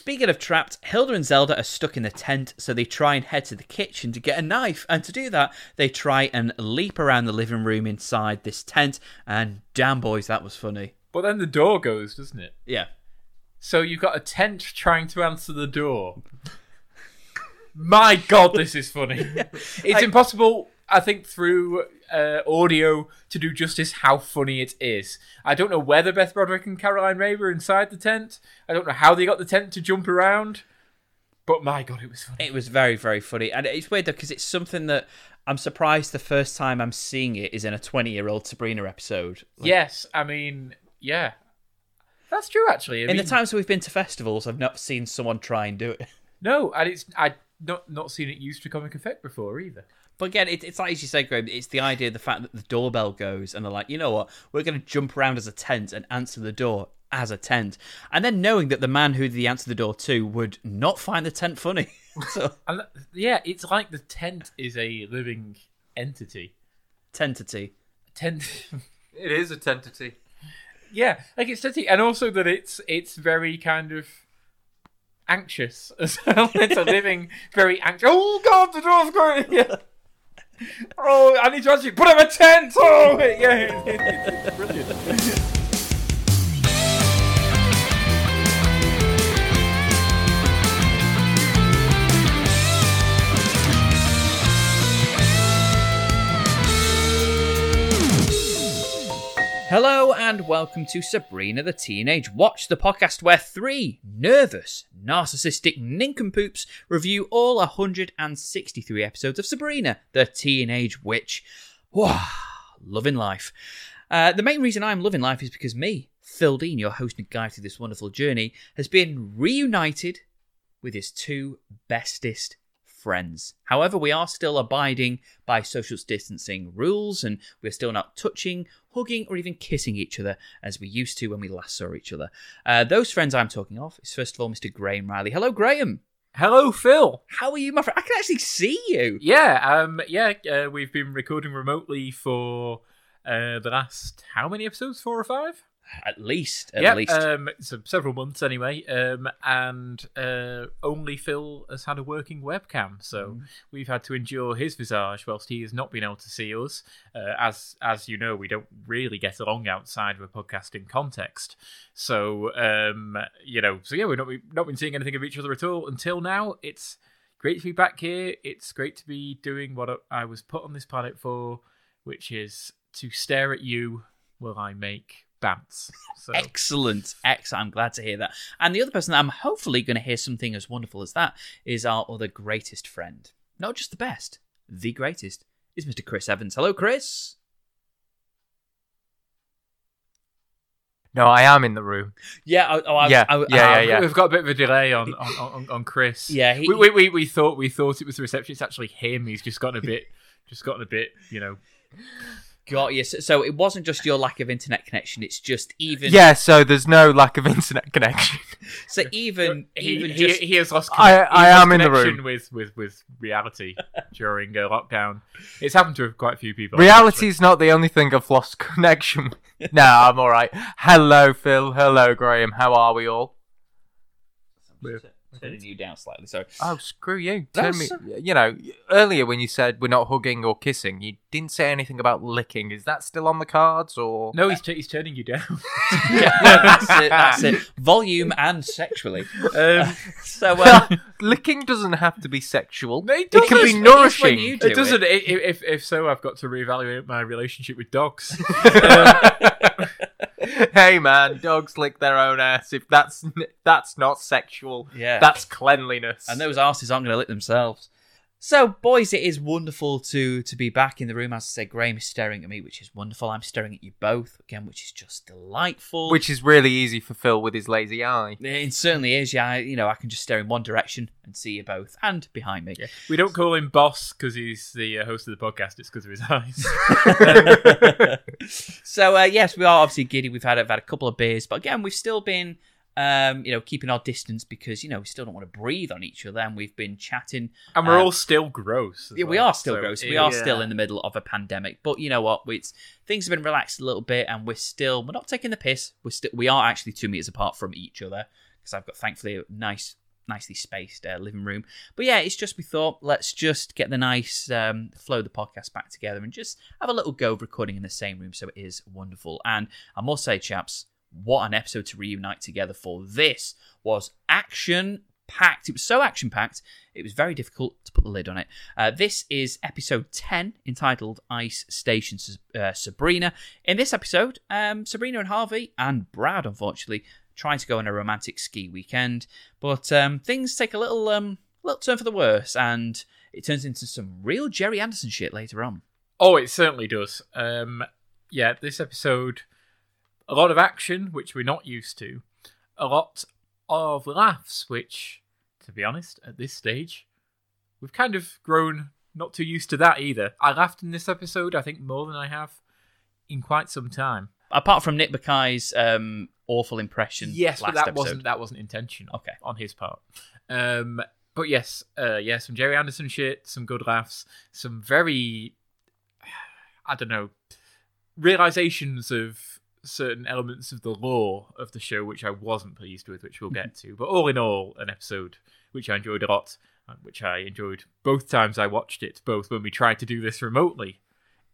Speaking of trapped, Hilda and Zelda are stuck in the tent, so they try and head to the kitchen to get a knife. And to do that, they try and leap around the living room inside this tent. And damn, boys, that was funny. But then the door goes, doesn't it? Yeah. So you've got a tent trying to answer the door. My God, this is funny. It's I- impossible, I think, through uh, audio to do justice how funny it is. I don't know whether Beth Broderick and Caroline Rhea were inside the tent. I don't know how they got the tent to jump around. But my God, it was funny. It was very, very funny. And it's weird, though, because it's something that I'm surprised the first time I'm seeing it is in a 20 year old Sabrina episode. Like, yes, I mean, yeah. That's true, actually. I In mean, the times we've been to festivals, I've not seen someone try and do it. No, and it's I not not seen it used for comic effect before either. But again, it, it's like as you said, Graham, it's the idea, of the fact that the doorbell goes and they're like, you know what, we're going to jump around as a tent and answer the door as a tent. And then knowing that the man who they answer the door to would not find the tent funny. so, And yeah, it's like the tent is a living entity. tentity. Tent, It is a tentity. yeah, like it's entity, and also that it's it's very kind of anxious as well. it's a living, very anxious. Oh God, the door's going. Yeah. Oh, I need to answer. Put him a tent. Oh, yeah, brilliant. Hello and welcome to Sabrina the Teenage Watch, the podcast where three nervous, narcissistic nincompoops review all 163 episodes of Sabrina the Teenage Witch. Wow, loving life. Uh, the main reason I'm loving life is because me, Phil Dean, your host and guide through this wonderful journey, has been reunited with his two bestest friends. However, we are still abiding by social distancing rules and we're still not touching, hugging, or even kissing each other as we used to when we last saw each other. Uh, those friends I'm talking of is first of all Mr. Graham Riley. Hello, Graham. Hello, Phil. How are you, my friend? I can actually see you. Yeah, um, yeah, uh, we've been recording remotely for uh, the last how many episodes? Four or five? At least, at yeah, least. um, so several months anyway. Um, and uh, only Phil has had a working webcam, so Mm. we've had to endure his visage whilst he has not been able to see us. Uh, as as you know, we don't really get along outside of a podcasting context. So um, you know, so yeah, we've not been, not been seeing anything of each other at all until now. It's great to be back here. It's great to be doing what I was put on this planet for, which is to stare at you while I make bants. So. Excellent, excellent. I'm glad to hear that. And the other person that I'm hopefully going to hear something as wonderful as that is our other greatest friend. Not just the best, the greatest is Mr. Chris Evans. Hello, Chris. No, I am in the room. Yeah, I, oh, I, Yeah, I, yeah, I- yeah, yeah. We've got a bit of a delay on on, on, on Chris. Yeah, he- we, we, we, we thought we thought it was the reception. It's actually him. He's just gotten a bit, just gotten a bit, you know. Got you. So, so it wasn't just your lack of internet connection. It's just even. Yeah, so there's no lack of internet connection. So even He, even he, just he has lost. I- I has am in the room. with with with reality during a lockdown. It's happened to quite a few people. Reality is not the only thing I've lost connection with. no, I'm alright. Hello, Phil. Hello, Graham. How are we all? Turning you down slightly. Sorry. Oh, screw you. Turn me, you know, earlier when you said we're not hugging or kissing, you didn't say anything about licking. Is that still on the cards or? No, he's t- he's turning you down. Yeah, that's it. That's it. Volume and sexually. um, So uh, licking doesn't have to be sexual. It it can be It is when nourishing. do it doesn't. i- i- If if so, I've got to reevaluate my relationship with dogs. hey man, dogs lick their own ass. If that's that's not sexual, Yeah. that's cleanliness. and those asses aren't going to lick themselves. So, boys, it is wonderful to to be back in the room. As I said, Graham is staring at me, which is wonderful. I'm staring at you both again, which is just delightful. which is really easy for Phil with his lazy eye. it certainly is. Yeah, I- you know, I can just stare in one direction and see you both, and behind me. Yeah. We don't call him boss because he's the uh, host of the podcast. It's because of his eyes. so uh, yes, we are obviously giddy. We've had we've had a couple of beers, but again, we've still been um, you know keeping our distance because you know we still don't want to breathe on each other, and we've been chatting. and we're Uh, all still gross. Yeah, we are still So gross. We are yeah. still in the middle of a pandemic, but you know what? It's things have been relaxed a little bit, and we're still we're not taking the piss. We're still we are actually two meters apart from each other. because I've got thankfully a nice, nicely spaced uh, living room. But yeah, it's just we thought let's just get the nice um, flow of the podcast back together and just have a little go of recording in the same room. So it is wonderful. And I must say, chaps, what an episode to reunite together for. This was action packed. It was so action packed, it was very difficult to put the lid on it. Uh, this is episode 10, entitled Ice Station uh, Sabrina. In this episode, um, Sabrina and Harvey, and Brad, unfortunately, try to go on a romantic ski weekend, but um, things take a little, um, little turn for the worse, and it turns into some real Gerry Anderson shit later on. Oh, it certainly does. Um, yeah, this episode, a lot of action, which we're not used to, a lot of laughs, which, to be honest, at this stage, we've kind of grown not too used to that either. I laughed in this episode, I think, more than I have in quite some time. Apart from Nick Bakay's um, awful impression, yes, but that episode. wasn't that wasn't intentional. Okay. on his part. Um, but yes, uh, yeah, some Gerry Anderson shit, some good laughs, some very, I don't know, realizations of certain elements of the lore of the show which I wasn't pleased with, which we'll get to. But all in all, an episode which I enjoyed a lot, and which I enjoyed both times I watched it, both when we tried to do this remotely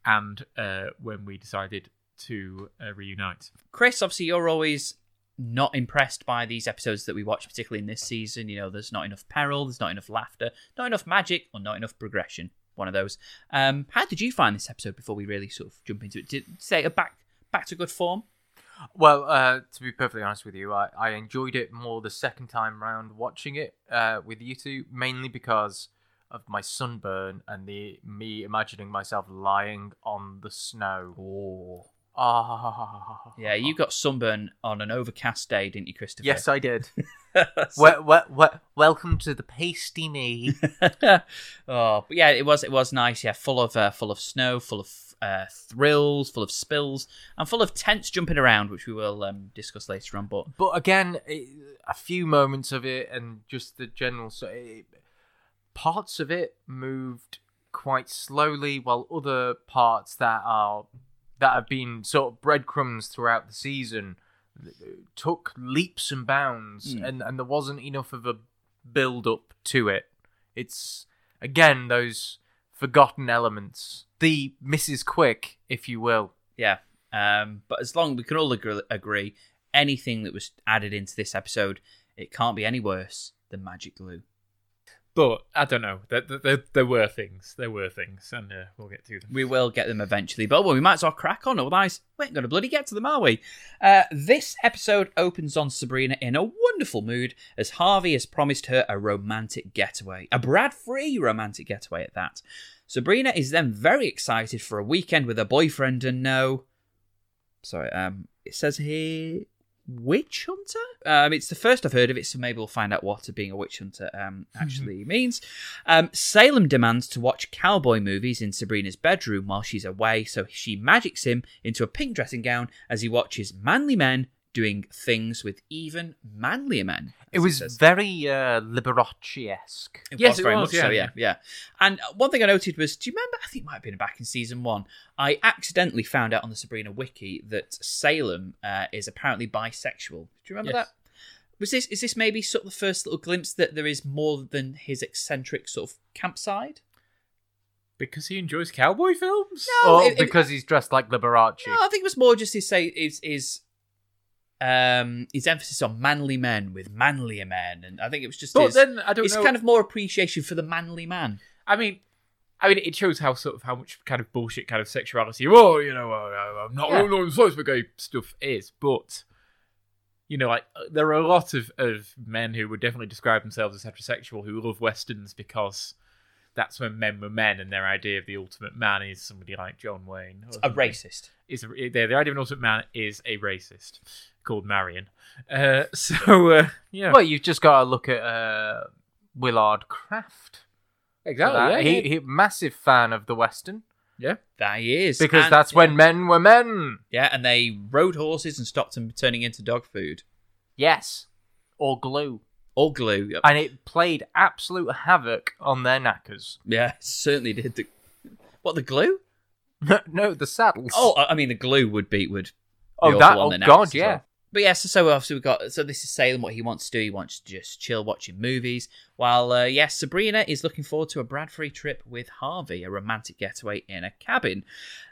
and uh, when we decided to uh, reunite. Chris, obviously, you're always not impressed by these episodes that we watch, particularly in this season. You know, there's not enough peril, there's not enough laughter, not enough magic, or not enough progression. One of those. Um, how did you find this episode before we really sort of jump into it? Did say a back back to good form? Well, uh, to be perfectly honest with you, I, I enjoyed it more the second time round watching it uh, with you two, mainly because of my sunburn and the me imagining myself lying on the snow. Oh, Ah, yeah, you got sunburn on an overcast day, didn't you, Christopher? Yes, I did. So- well, well, well, welcome to the pasty me. oh, but yeah, it was it was nice. Yeah, full of uh, full of snow, full of uh, thrills, full of spills, and full of tents jumping around, which we will um, discuss later on. But but again, it, a few moments of it and just the general so it, parts of it moved quite slowly, while other parts that are that have been sort of breadcrumbs throughout the season took leaps and bounds, Mm. and and there wasn't enough of a build up to it. It's again those forgotten elements, the Mrs. Quick, if you will. yeah, um, but as long we can all agree, agree, anything that was added into this episode, it can't be any worse than magic glue. But I don't know. There, there, there were things. There were things, and uh, we'll get to them. We will get them eventually, but well, we might as well crack on. Otherwise, we ain't going to bloody get to them, are we? Uh, this episode opens on Sabrina in a wonderful mood as Harvey has promised her a romantic getaway, a Brad-free romantic getaway at that. Sabrina is then very excited for a weekend with her boyfriend and no, sorry, um, it says here witch hunter. Um, it's the first I've heard of it, so maybe we'll find out what being a witch hunter um actually means. Um, Salem demands to watch cowboy movies in Sabrina's bedroom while she's away, so she magics him into a pink dressing gown as he watches manly men doing things with even manlier men. It was says. very uh, Liberace esque. Yes, was it very was, much so, yeah. yeah, yeah. And one thing I noted was, do you remember? I think it might have been back in season one. I accidentally found out on the Sabrina wiki that Salem uh, is apparently bisexual. Do you remember Yes. that? Was this is this maybe sort of the first little glimpse that there is more than his eccentric sort of campside? Because he enjoys cowboy films? No, or it- it- because he's dressed like Liberace. No, I think it was more just his say is is um his emphasis on manly men with manlier men, and I think it was just But his, then, I don't know. kind of more appreciation for the manly man. I mean, I mean, it shows how sort of how much kind of bullshit kind of sexuality. Oh, you know, I'm not, Yeah. I'm supposed to be gay stuff is, but you know, like uh, there are a lot of of men who would definitely describe themselves as heterosexual who love westerns because that's when men were men, and their idea of the ultimate man is somebody like John Wayne. or A racist. Is a, the, the idea of an ultimate man is a racist called Marion. Uh, so uh, yeah, Well, you've just got to look at uh, Willard Kraft. exactly. Yeah, he, yeah. he massive fan of the Western yeah. That he is because And- that's yeah. when men were men. Yeah, and they rode horses and stopped them turning into dog food. Yes, or glue, Or glue. Yep. and it played absolute havoc on their knackers. Yeah, it certainly did. The, what, the glue? no, the saddles. Oh, I mean, the glue would be, would be oh awful that. on Oh God, yeah. well. But yeah, so, so obviously we got so this is Salem. What he wants to do, he wants to just chill watching movies. While uh, yes, Sabrina is looking forward to a Bradfree trip with Harvey, a romantic getaway in a cabin.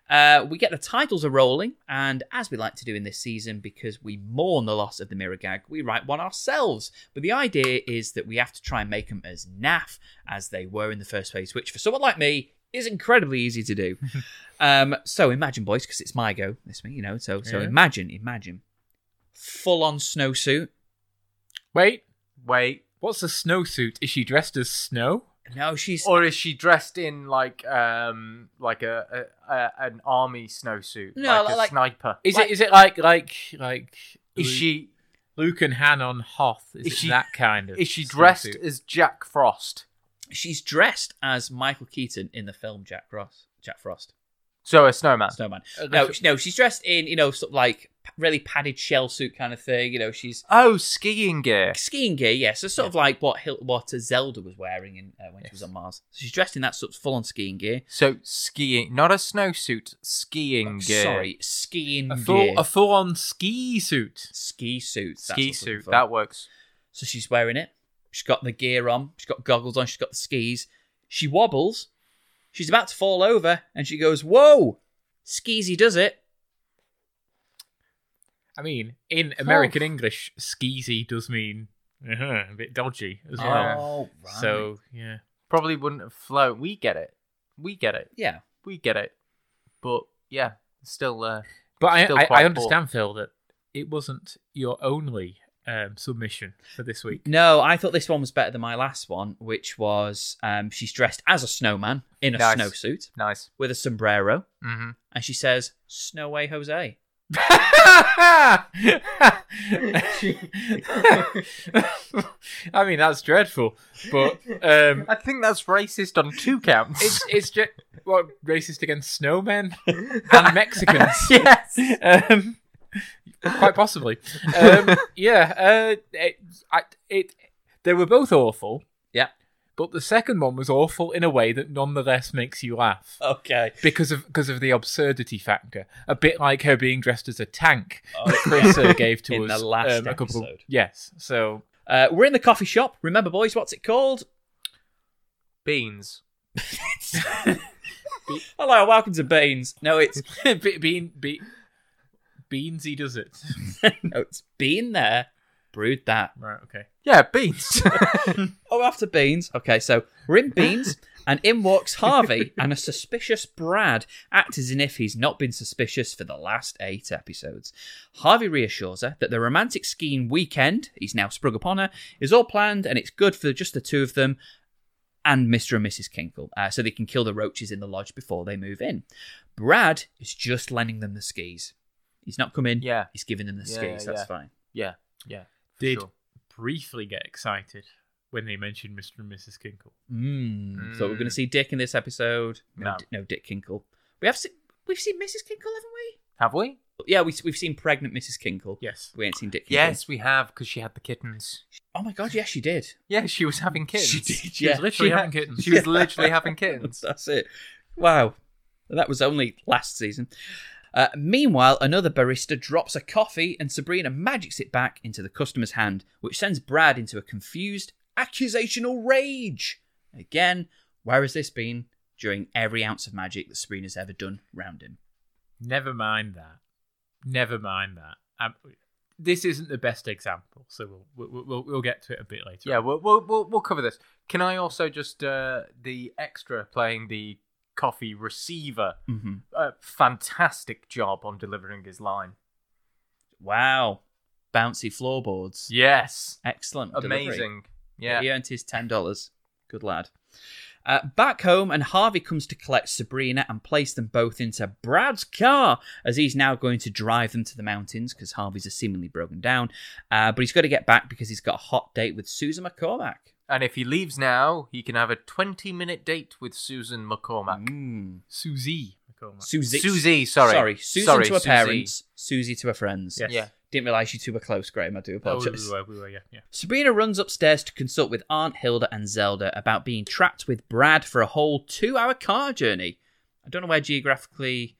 Uh, we get the titles are rolling, and as we like to do in this season, because we mourn the loss of the mirror gag, we write one ourselves. But the idea is that we have to try and make them as naff as they were in the first place, which for someone like me is incredibly easy to do. um, so imagine, boys, because it's my go this week, you know. So so Yeah. imagine, imagine, full on snowsuit. Wait, Wait, what's a snowsuit? Is she dressed as snow? No, she's or is she dressed in like um like a, a, a an army snowsuit? No, like a like- sniper. Is Like- it? Is it like like like? Is Luke- she Luke and Han on Hoth? Is, Is it she- that kind of? is she dressed snowsuit? as Jack Frost? she's dressed as Michael Keaton in the film Jack Frost. Jack Frost, So a snowman. Snowman. Uh, No, no, she's dressed in you know sort of like really padded shell suit kind of thing. You know, she's Oh, skiing gear. skiing gear. Yes, so sort of like what what Zelda was wearing in, uh, when she was on Mars. So she's dressed in that sort of full on skiing gear. So skiing, not a snowsuit, skiing gear. Sorry, skiing a gear. full a full on ski suit. ski suit. ski what I'm looking suit. That works. So she's wearing it. She's got the gear on. She's got goggles on. She's got the skis. She wobbles. She's about to fall over, and she goes, "Whoa!" Skeezy does it. I mean, in American English, skeezy does mean uh a bit dodgy as well. Oh, right. So yeah, Probably wouldn't have flown. We get it. We get it. yeah, We get it. But yeah, still. Uh, but I Still I, quite I poor. understand Phil that it wasn't your only um, submission for this week. no, I thought this one was better than my last one, which was um, she's dressed as a snowman in a Nice. snowsuit nice. with a sombrero, Mm-hmm. and she says, "Snow away, Jose." I mean, that's dreadful, but um, I think that's racist on two counts. it's it's just what racist against snowmen and Mexicans. yes. um, quite possibly. Um, yeah, uh, it, I, it. They were both awful. Yeah. But the second one was awful in a way that nonetheless makes you laugh Okay. because of because of the absurdity factor. A bit like her being dressed as a tank that Chris uh, gave to In us the last um, a couple. episode. Yes. So Uh, we're in the coffee shop. Remember, boys, what's it called? Beans. Hello, welcome to Beans. No, it's Be- bean be, Beansy does it. no, it's been there, brewed that. right. Okay. Yeah, beans. Oh, after Beans. Okay, so we're in Beans, and in walks Harvey and a suspicious Brad, acting as if he's not been suspicious for the last eight episodes. Harvey reassures her that the romantic skiing weekend he's now sprung upon her is all planned and it's good for just the two of them and Mr. and Mrs. Kinkle, uh, so they can kill the roaches in the lodge before they move in. Brad is just lending them the skis. He's not coming. Yeah. He's giving them the Yeah, skis. yeah, That's yeah. fine. yeah, yeah. for Did sure. Briefly get excited when they mentioned Mr. and Mrs. Kinkle. Mm. So we're going to Mm. see Dick in this episode. No, No. No Dick Kinkle. We have seen, we've seen Mrs. Kinkle, haven't we? Have we? Yeah, we, we've seen pregnant Mrs. Kinkle. Yes. We ain't seen Dick Kinkle. Yes, we have because she had the kittens. Oh my god, yes, she did. Yeah, she was having kittens. She did, She was literally She having had- kittens. She was literally having kittens. That's it. Wow. That was only last season. Uh, meanwhile, another barista drops a coffee and Sabrina magics it back into the customer's hand, which sends Brad into a confused, accusational rage. Again, where has this been during every ounce of magic that Sabrina's ever done round him? Never mind that. Never mind that. Um, this isn't the best example, so we'll we'll, we'll, we'll get to it a bit later. Yeah, we'll, we'll we'll we'll cover this. Can I also just uh the extra playing the coffee receiver? Mm-hmm. Uh, fantastic job on delivering his line. Wow. Bouncy floorboards. Yes, Excellent. delivery. amazing. Yeah, He earned his $10. Good lad. Uh, back home, and Harvey comes to collect Sabrina and place them both into Brad's car as he's now going to drive them to the mountains because Harvey's are seemingly broken down. Uh, but he's got to get back because he's got a hot date with Susan McCormack. And if he leaves now, he can have a twenty-minute date with Susan McCormack. Mm. Susie. McCormack. Susie. Susie, sorry, Sorry. Susan Sorry, to her Susie. parents, Susie to her friends. Yes. Yeah. Didn't realise you two were close, Graham. I do apologise. Oh, we, we were, we were, yeah, yeah. Sabrina runs upstairs to consult with Aunt Hilda and Zelda about being trapped with Brad for a whole two hour car journey. I don't know where geographically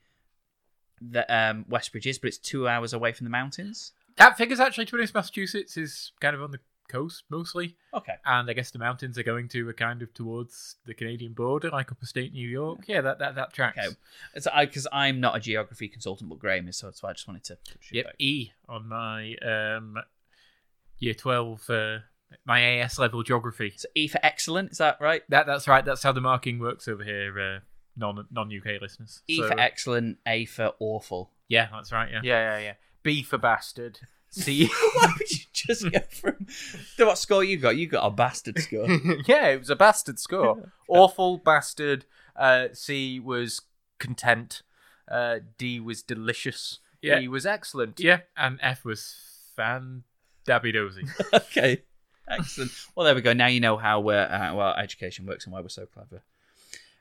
the um, Westbridge is, but it's two hours away from the mountains. That figures actually. To be honest, Massachusetts is kind of on the coast mostly, Okay. and I guess the mountains are going to a kind of towards the Canadian border, like upstate New York. Yeah, that that, that tracks. Okay. It's I because I'm not a geography consultant, but Graham is, so that's why I just wanted to. to Yep, back. E on my um, year twelve, uh, my AS level geography. So E for excellent, is that right? That that's right. That's how the marking works over here. Uh, non non UK listeners. E So, for excellent, A for awful. yeah, that's right. Yeah. Yeah, yeah, yeah. B for bastard. C. Why would you just go from? What score you got? You got a bastard score. yeah, it was a bastard score. Awful bastard. Uh, C was content. Uh, D was delicious. Yeah. E was excellent. Yeah, and F was fan dabby dozy. okay, excellent. Well, there we go. Now you know how uh, how our education works and why we're so clever.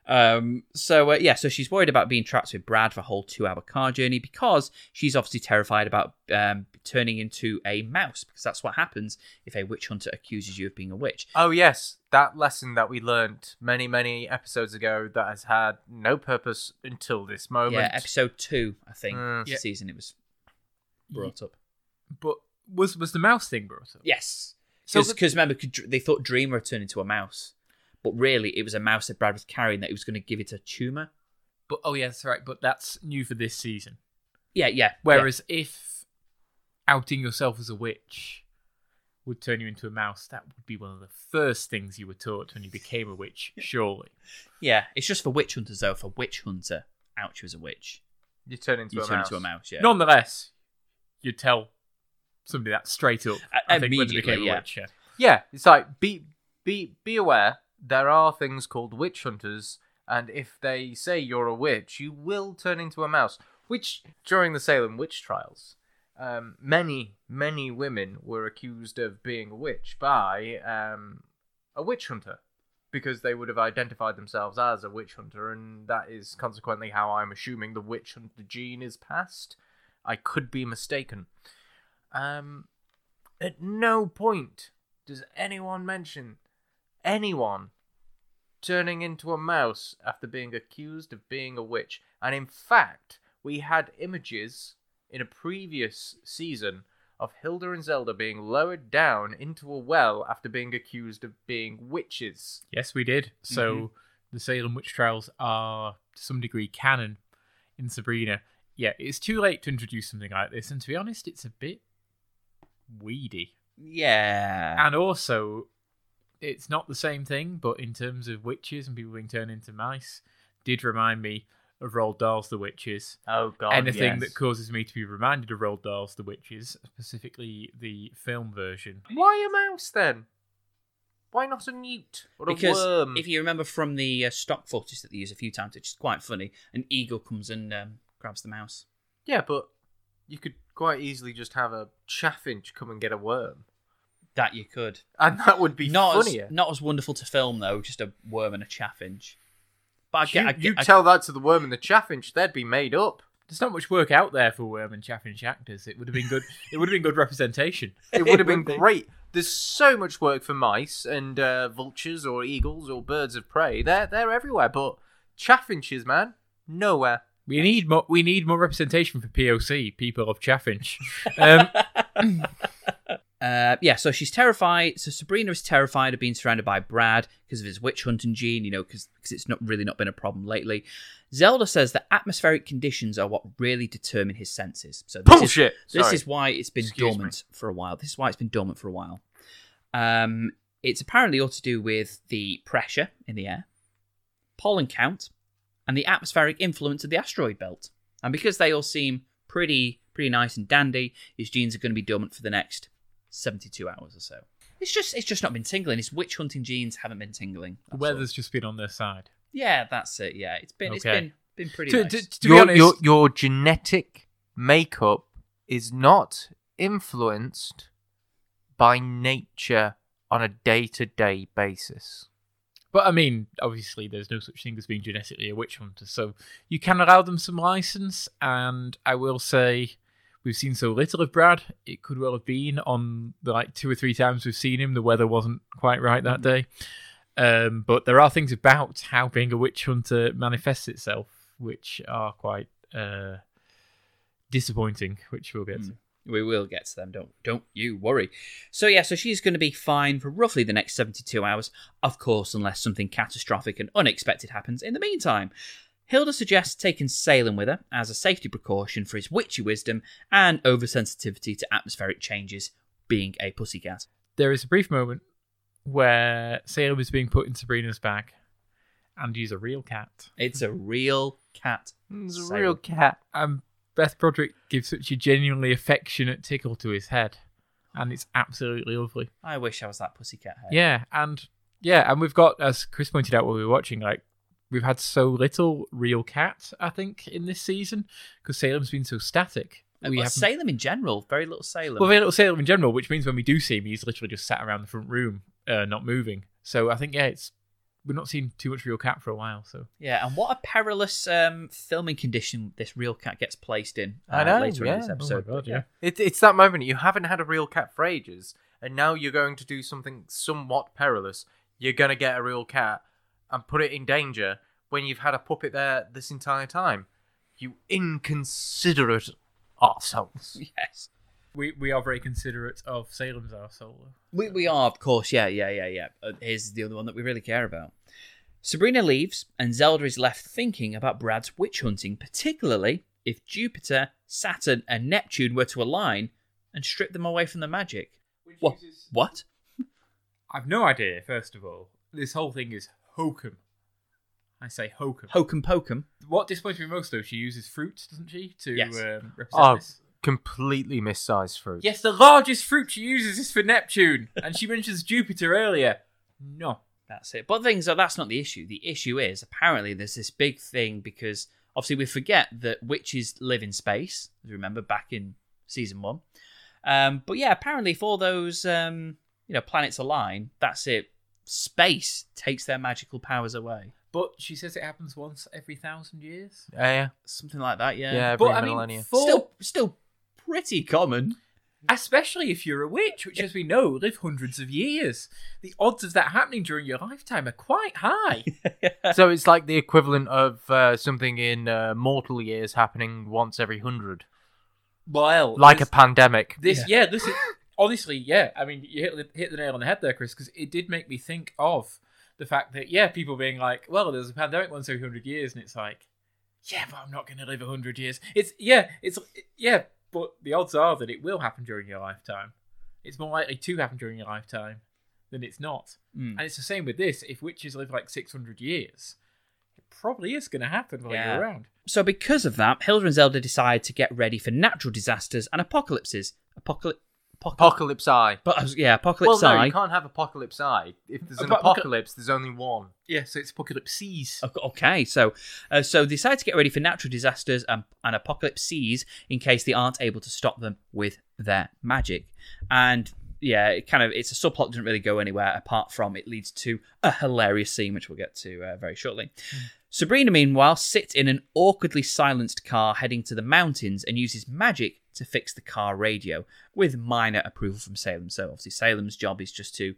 Um. So uh, yeah. So she's worried about being trapped with Brad for a whole two-hour car journey because she's obviously terrified about um turning into a mouse because that's what happens if a witch hunter accuses you of being a witch. Oh yes, that lesson that we learnt many, many episodes ago that has had no purpose until this moment. Yeah, episode two, I think, Mm. Yeah. season it was brought up. but was was the mouse thing brought up? Yes, So because the- remember 'cause Dr- they thought Dreamer had turned into a mouse, but really it was a mouse that Brad was carrying that he was going to give it a tumor. But oh yeah, that's right. But that's new for this season. Yeah, yeah. Whereas if outing yourself as a witch would turn you into a mouse, that would be one of the first things you were taught when you became a witch. Surely. yeah, yeah, it's just for witch hunters though. For witch hunter, out you as a witch, You turn into you a turn mouse. into a mouse. Yeah, Nonetheless, you'd tell somebody that straight up. Uh, I think when they became a yeah. witch. Yeah. Yeah, it's like be be be aware there are things called witch hunters, and if they say you're a witch, you will turn into a mouse. Which during the Salem witch trials, um, many many women were accused of being a witch by um, a witch hunter because they would have identified themselves as a witch hunter, and that is consequently how I'm assuming the witch hunter gene is passed. I could be mistaken. Um, at no point does anyone mention anyone turning into a mouse after being accused of being a witch. And in fact, we had images in a previous season of Hilda and Zelda being lowered down into a well after being accused of being witches. Yes, we did. So Mm-hmm. the Salem witch trials are to some degree canon in Sabrina. Yeah, it's too late to introduce something like this, and to be honest, it's a bit weedy. yeah. And also, it's not the same thing, but in terms of witches and people being turned into mice, did remind me of Roald Dahl's The Witches. Oh god. Anything that causes me to be reminded of Roald Dahl's The Witches, specifically the film version. Why a mouse then? Why not a newt or a because worm? if you remember from the uh, stock footage that they use a few times, which is quite funny, an eagle comes and um, grabs the mouse. Yeah, but you could quite easily just have a chaffinch come and get a worm. That you could. And that would be not funnier. as not as wonderful to film though, just a worm and a chaffinch. But I get, you I get, you I- tell that to the worm and the chaffinch, they'd be made up. There's not much work out there for Worm and Chaffinch actors. It would have been good. it would have been good representation. It would have been great. There's so much work for mice and uh, vultures or eagles or birds of prey. They're they're everywhere, but chaffinches, man, nowhere. We need more. We need more representation for POC people of Chaffinch. Um, Uh, yeah, so she's terrified. So Sabrina is terrified of being surrounded by Brad because of his witch hunting gene, you know, because it's not really not been a problem lately. Zelda says that atmospheric conditions are what really determine his senses. So this Bullshit. Is, this Sorry. is why it's been Excuse dormant for a while. This is why it's been dormant for a while. Um, it's apparently all to do with the pressure in the air, pollen count, and the atmospheric influence of the asteroid belt. And because they all seem pretty pretty nice and dandy, his genes are going to be dormant for the next 72 hours or so. It's just it's just not been tingling. His witch hunting genes haven't been tingling. the that's all. weather's just been on their side. Yeah, that's it. Yeah, it's been it's Okay. been been pretty To, nice. to, to be your, honest, your your genetic makeup is not influenced by nature on a day-to-day basis. Hmm. but I mean, obviously, there's no such thing as being genetically a witch hunter, so you can allow them some license. And I will say, we've seen so little of Brad. It could well have been on the like two or three times we've seen him. The weather wasn't quite right that day. Um, but there are things about how being a witch hunter manifests itself which are quite uh, disappointing, which we'll get to. We will get to them. Don't don't you worry. So yeah, so she's going to be fine for roughly the next 72 hours, of course, unless something catastrophic and unexpected happens in the meantime. Hilda suggests taking Salem with her as a safety precaution for his witchy wisdom and oversensitivity to atmospheric changes, being a pussycat. There is a brief moment where Salem is being put in Sabrina's bag, and he's a real cat. It's a real cat. It's a real cat. And Beth Broderick gives such a genuinely affectionate tickle to his head, and it's absolutely lovely. I wish I was that pussycat head. Yeah, and yeah, and we've got, as Chris pointed out while we were watching, like we've had so little real cat, I think, in this season because Salem's been so static. We well, haven't- Salem in general, very little Salem. well, very little Salem in general, which means when we do see him, he's literally just sat around the front room, uh, not moving. So I think yeah, it's we're not seeing too much real cat for a while. So yeah, and what a perilous um, filming condition this real cat gets placed in uh, I know, later in this yeah. Oh my episode. God, But yeah. It, it's that moment you haven't had a real cat for ages, and now you're going to do something somewhat perilous. You're going to get a real cat and put it in danger when you've had a puppet there this entire time. You inconsiderate arseholes. Yes. we we are very considerate of Salem's arsehole. We, we are, of course, yeah, yeah, yeah, yeah. Uh, here's the other one that we really care about. Sabrina leaves, and Zelda is left thinking about Brad's witch hunting, particularly if Jupiter, Saturn, and Neptune were to align and strip them away from the magic. What? What? I've no idea. First of all, this whole thing is hokum. I say hokum. Hokum pokum. what disappoints me most, though, she uses fruit, doesn't she, to Yes. um, represent Oh, this? completely missized fruit. Yes, the largest fruit she uses is for Neptune, and she mentions Jupiter earlier. No. That's it. But things are that's not the issue. The issue is apparently there's this big thing because obviously we forget that witches live in space. As you remember back in season one. Um, but yeah, apparently if all those um, you know planets align, that's it. Space takes their magical powers away. But she says it happens once every thousand years. Yeah, yeah. Something like that. Yeah. Yeah, every But I mean, millennia. for, Still, still pretty common. especially if you're a witch, which, as we know, live hundreds of years, the odds of that happening during your lifetime are quite high. so it's like the equivalent of uh, something in uh, mortal years happening once every hundred, well, like a pandemic. This, yeah, this is honestly, yeah. I mean, you hit the, hit the nail on the head there, Chris, because it did make me think of the fact that yeah, people being like, well, there's a pandemic once every hundred years, and it's like, yeah, but I'm not going to live a hundred years. It's yeah, it's yeah, but the odds are that it will happen during your lifetime. It's more likely to happen during your lifetime than it's not, Mm. and it's the same with this. If witches live like 600 years, it probably is going to happen while Yeah. you're around. So because of that, Hilda and Zelda decide to get ready for natural disasters and apocalypses. Apocalypse. Apocalypse Eye. But uh, yeah, Well, apocalypse no, eye. you can't have Apocalypse Eye. If there's an Apo- apocalypse, there's only one. Yeah, so it's apocalypses. O- Okay, so uh, so they decide to get ready for natural disasters and, and apocalypses in case they aren't able to stop them with their magic. And yeah, it kind of it's a subplot that doesn't really go anywhere apart from it leads to a hilarious scene which we'll get to uh, very shortly. Sabrina, meanwhile, sits in an awkwardly silenced car heading to the mountains and uses magic to fix the car radio with minor approval from Salem. So obviously Salem's job is just to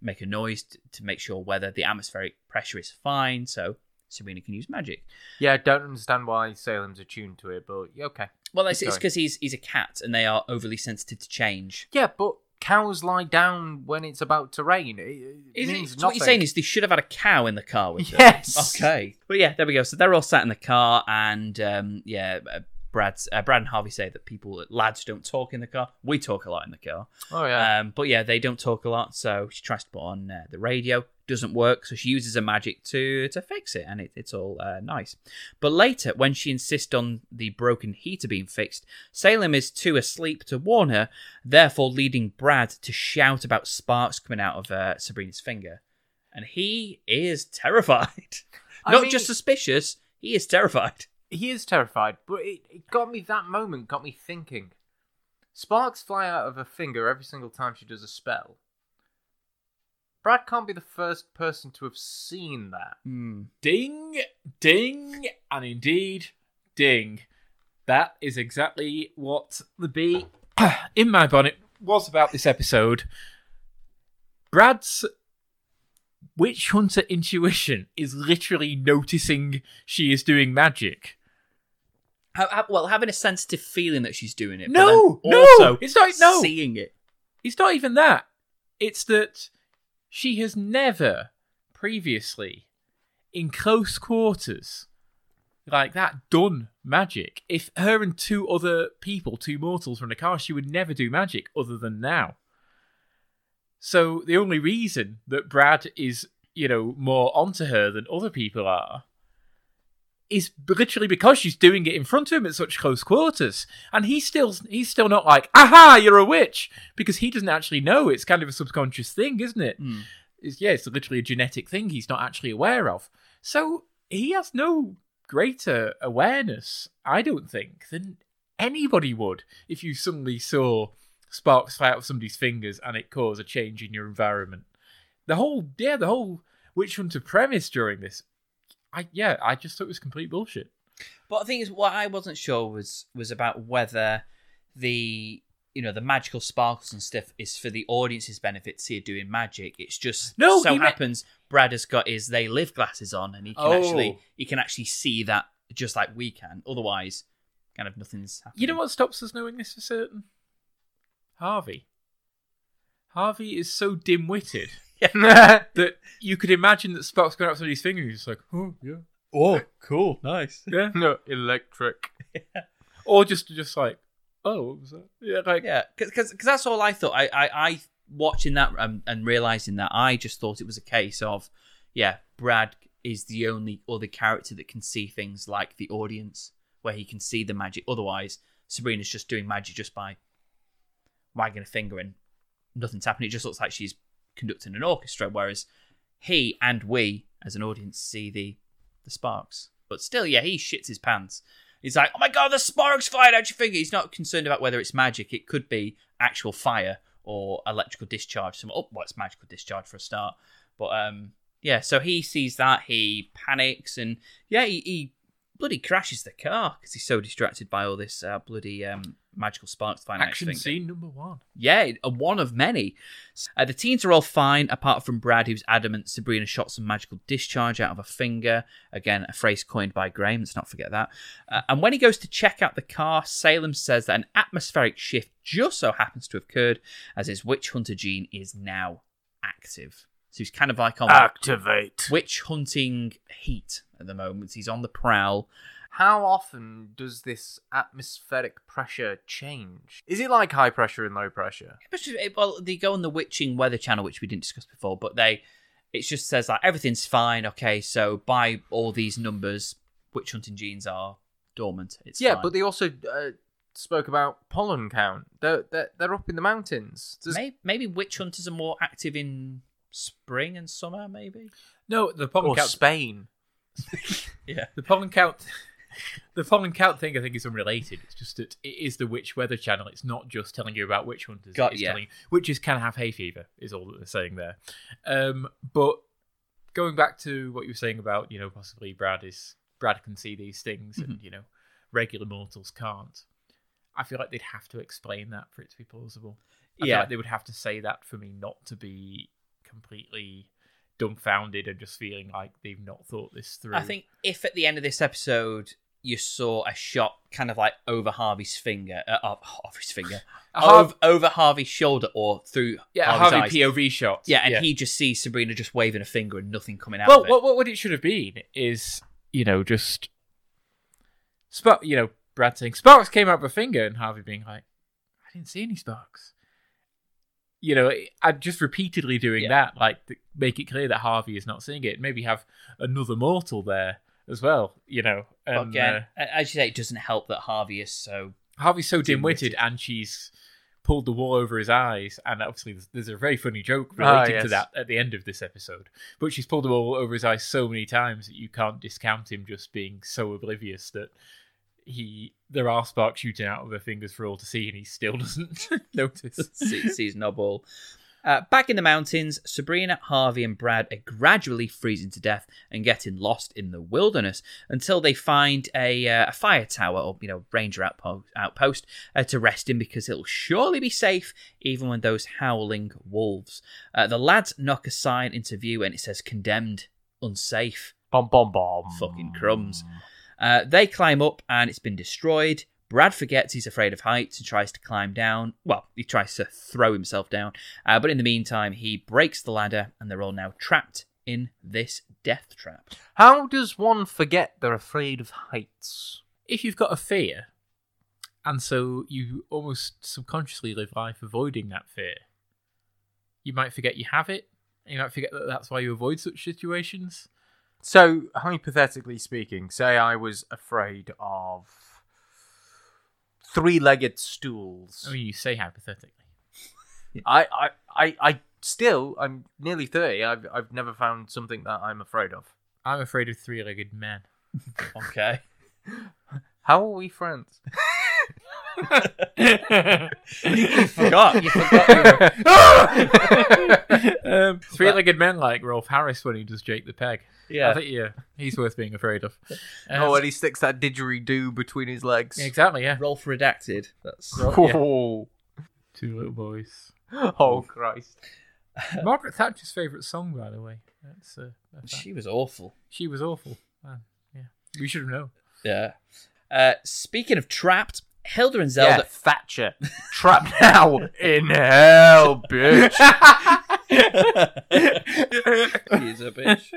make a noise to make sure whether the atmospheric pressure is fine. So Sabrina can use magic. Yeah, I don't understand why Salem's attuned to it, but okay. Well, it's because he's he's a cat and they are overly sensitive to change. Yeah, but cows lie down when it's about to rain. It, it means So what you're saying is they should have had a cow in the car with them. Yes. Okay. But yeah, there we go. So they're all sat in the car, and um, yeah, uh, Brad's, uh, Brad and Harvey say that people, lads, don't talk in the car. We talk a lot in the car. Oh yeah. Um, but yeah, they don't talk a lot. So she tries to put on uh, the radio, doesn't work. So she uses a magic to to fix it, and it, it's all uh, nice. But later, when she insists on the broken heater being fixed, Salem is too asleep to warn her, therefore leading Brad to shout about sparks coming out of uh, Sabrina's finger, and he is terrified. Not mean- just suspicious, he is terrified. He is terrified, but it, it got me that moment got me thinking. Sparks fly out of her finger every single time she does a spell. Brad can't be the first person to have seen that. Hmm. Ding, ding, and indeed, ding. That is exactly what the bee in my bonnet was about this episode. Brad's witch hunter intuition is literally noticing she is doing magic. Ha- ha- well, having a sensitive feeling that she's doing it. No, no, it's not- no. seeing it. It's not even that. It's that she has never previously, in close quarters, like that, done magic. If her and two other people, two mortals, were in a car, she would never do magic other than now. So the only reason that Brad is, you know, more onto her than other people are is literally because she's doing it in front of him at such close quarters, and he's still he's still not like, "Aha, you're a witch," because he doesn't actually know. It's kind of a subconscious thing, isn't it? Hmm. It's, yeah, it's literally a genetic thing he's not actually aware of. So he has no greater awareness, I don't think, than anybody would if you suddenly saw sparks fly out of somebody's fingers and it caused a change in your environment. The whole yeah, the whole witch hunter premise during this, I yeah, I just thought it was complete bullshit. But the thing is, what I wasn't sure was was about whether the you know the magical sparkles and stuff is for the audience's benefit to see doing magic. It's just No, so meant- happens Brad has got his they live glasses on, and he can Oh. actually he can actually see that just like we can. Otherwise, kind of nothing's happening. You know what stops us knowing this for certain? Harvey. Harvey is so dim-witted that you could imagine that sparks going out of somebody's finger. and He's just like, oh yeah, Oh, cool, nice. yeah, no, electric. or just just like, oh, what was that? Yeah, like Yeah, because that's all I thought. I I, I watching that um, and realizing that I just thought it was a case of, yeah, Brad is the only other character that can see things like the audience, where he can see the magic. Otherwise, Sabrina's just doing magic just by wagging a finger and nothing's happening. It just looks like she's conducting an orchestra, whereas he and we, as an audience, see the the sparks. But still, yeah, he shits his pants. He's like, "Oh my god, the sparks flying out your finger." He's not concerned about whether it's magic. It could be actual fire or electrical discharge. Some oh, well, it's magical discharge for a start. But um, yeah. So he sees that he panics and yeah, he, he bloody crashes the car because he's so distracted by all this uh, bloody um magical sparks action scene number one. Yeah, a one of many. Uh, the teens are all fine, apart from Brad, who's adamant Sabrina shot some magical discharge out of a finger. Again, a phrase coined by Graham, let's not forget that. Uh, and when he goes to check out the car, Salem says that an atmospheric shift just so happens to have occurred as his witch hunter gene is now active. So he's kind of like on Activate. witch hunting heat at the moment. He's on the prowl. How often does this atmospheric pressure change? Is it like high pressure and low pressure? Especially, well, they go on the Witching Weather channel, which we didn't discuss before, but they, it just says like everything's fine. Okay, so by all these numbers, witch hunting genes are dormant. It's yeah, fine. but they also uh, spoke about pollen count. They're, they're, they're up in the mountains. Does- maybe, maybe witch hunters are more active in spring and summer. Maybe. No, the pollen or count. Spain. Yeah. The pollen count. The pollen count thing, I think, is unrelated. It's just that it is the witch weather channel. It's not just telling you about witch hunters. Got- it's yeah. telling you witches can have hay fever. Is all that they're saying there. Um, but going back to what you were saying about, you know, possibly Brad is Brad can see these things, and you know, regular mortals can't. I feel like they'd have to explain that for it to be plausible. I feel Yeah. like they would have to say that for me not to be completely dumbfounded and just feeling like they've not thought this through. I think if at the end of this episode you saw a shot kind of like over Harvey's finger, uh, of Harvey's finger, A Har- over, over Harvey's shoulder or through yeah, a Harvey's Harvey eyes. POV shot. Yeah, and he just sees Sabrina just waving a finger and nothing coming out well, of it. what, what what it should have been is you know just spark. You know, Brad saying sparks came out of her finger, and Harvey being like, "I didn't see any sparks." You know, I'm just repeatedly doing Yeah. that, like to make it clear that Harvey is not seeing it. Maybe have another mortal there as well. You know, again, uh, as you say, it doesn't help that Harvey is so. Harvey's so dim-witted, Dim-witted. and she's pulled the wool over his eyes. And obviously, there's, there's a very funny joke Ah, related to that at the end of this episode. But she's pulled the wool over his eyes so many times that you can't discount him just being so oblivious that he there are sparks shooting out of her fingers for all to see, and he still doesn't notice. sees, sees Noble. Uh, back in the mountains, Sabrina, Harvey, and Brad are gradually freezing to death and getting lost in the wilderness until they find a, uh, a fire tower or you know ranger outpost, outpost uh, to rest in because it'll surely be safe even when those howling wolves. Uh, the lads knock a sign into view and it says "condemned, unsafe." Bom bom bom. Fucking crumbs. Uh, they climb up and it's been destroyed. Brad forgets he's afraid of heights and tries to climb down. Well, he tries to throw himself down. Uh, but in the meantime, he breaks the ladder and they're all now trapped in this death trap. How does one forget they're afraid of heights? If you've got a fear, and so you almost subconsciously live life avoiding that fear, you might forget you have it. and You might forget that that's why you avoid such situations. So, hypothetically speaking, say I was afraid of three-legged stools. Oh, you say hypothetically. I, I, I, I still, I'm nearly thirty. I've, I've never found something that I'm afraid of. I'm afraid of three-legged men. Okay. How are we friends? you forgot. You forgot. You were... um, three-legged men like Rolf Harris when he does Jake the Peg. I Yeah. think yeah, he's worth being afraid of. oh, Uh, and he sticks that didgeridoo between his legs. yeah, exactly. Yeah, Rolf redacted. That's. two little boys. oh Christ! Margaret Thatcher's favourite song, by the way. That's uh, a fact. She was awful. she was awful. Man, yeah, we should have known. Yeah. Uh, speaking of trapped, Hilda and Yeah, Zelda. Thatcher, trapped now in hell, bitch. He's a bitch.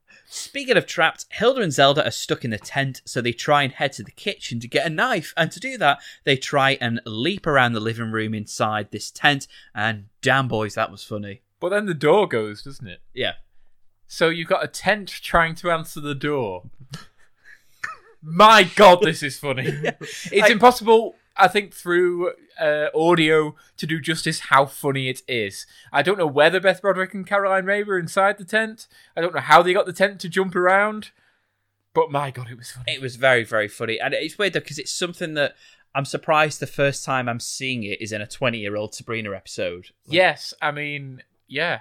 Speaking of trapped, Hilda and Zelda are stuck in the tent, so they try and head to the kitchen to get a knife. And to do that, they try and leap around the living room inside this tent. And damn, boys, that was funny. But then the door goes, doesn't it? Yeah. So you've got a tent trying to answer the door. My God, this is funny. It's I- impossible, I think, through uh, audio to do justice how funny it is. I don't know whether Beth Broderick and Caroline Rhea were inside the tent. I don't know how they got the tent to jump around. But my God, it was funny. It was very, very funny. And it's weird, though, because it's something that I'm surprised the first time I'm seeing it is in a 20 year old Sabrina episode. Yes, I mean, yeah.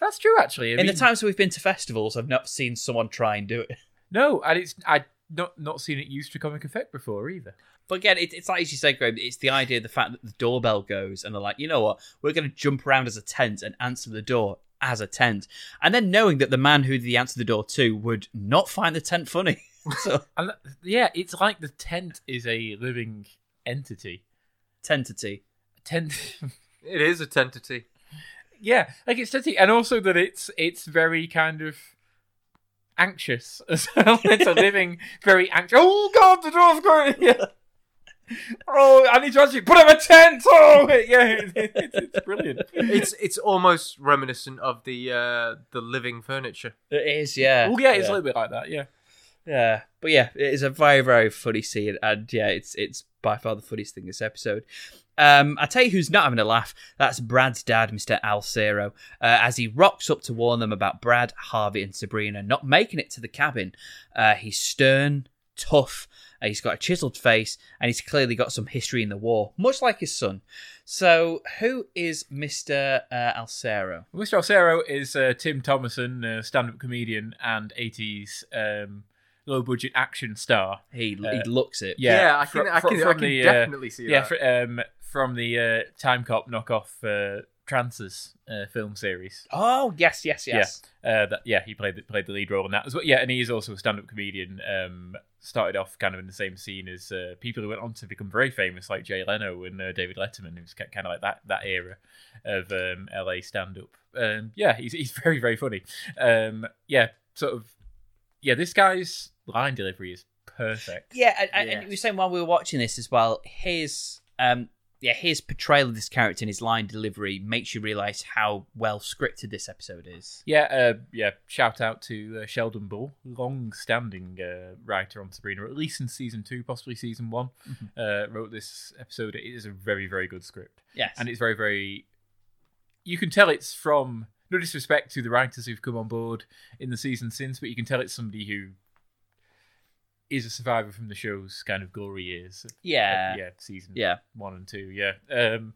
That's true, actually. I in the times we've been to festivals, I've not seen someone try and do it. No, and it's I not not seen it used for comic effect before either. But again, it, it's like as you said, Graham, it's the idea, the fact that the doorbell goes and they're like, you know what, we're going to jump around as a tent and answer the door as a tent. And then knowing that the man who the answer the door to would not find the tent funny. so, And yeah, it's like the tent is a living entity. tentity. Tent, It is a tentity. yeah, like it's entity, and also that it's it's very kind of anxious as well. it's a living, very anxious. Oh God, the door's going. Yeah. Oh, I need to actually put up a tent. Oh, yeah, it- it's, it's brilliant. It's it's almost reminiscent of the uh, the living furniture. It is, yeah. Oh, yeah, it's a little bit like that. Yeah. Yeah, but yeah, it is a very very funny scene, and yeah, it's it's by far the funniest thing this episode. Um, I tell you who's not having a laugh. That's Brad's dad, Mr. Alcero, uh, as he rocks up to warn them about Brad, Harvey, and Sabrina not making it to the cabin. Uh, he's stern, tough. Uh, he's got a chiseled face, and he's clearly got some history in the war, much like his son. So, who is Mr. Uh, Alcero? Mr. Alcero is uh, Tim Thomerson, a stand-up comedian and 80s um, low-budget action star. He Uh, he looks it. Yeah, I can fr- I fr- can, I can the, uh, definitely see Yeah, that. fr- um, from the uh, Timecop knockoff uh, Trancers uh, film series. Oh yes, yes, yes. Uh, that yeah, he played the, played the lead role in that as well. Yeah, and he is also a stand-up comedian. Um, started off kind of in the same scene as uh, people who went on to become very famous, like Jay Leno and uh, David Letterman, who's kind of like that that era of um, LA stand-up. Um, yeah, he's he's very very funny. Um, yeah, sort of. Yeah, this guy's line delivery is perfect. Yeah, and, and- and Yes. you were saying while we were watching this as well, his um yeah, his portrayal of this character and his line delivery makes you realise how well scripted this episode is. Yeah, uh, yeah. Shout out to uh, Sheldon Bull, long-standing uh, writer on Sabrina, at least in season two, possibly season one. Uh, wrote this episode. It is a very, very good script, Yes. and it's very, very. You can tell it's from no disrespect to the writers who've come on board in the season since, but you can tell it's somebody who is a survivor from the show's kind of glory years. of- of, Yeah. yeah, season yeah. one and two, yeah. Um,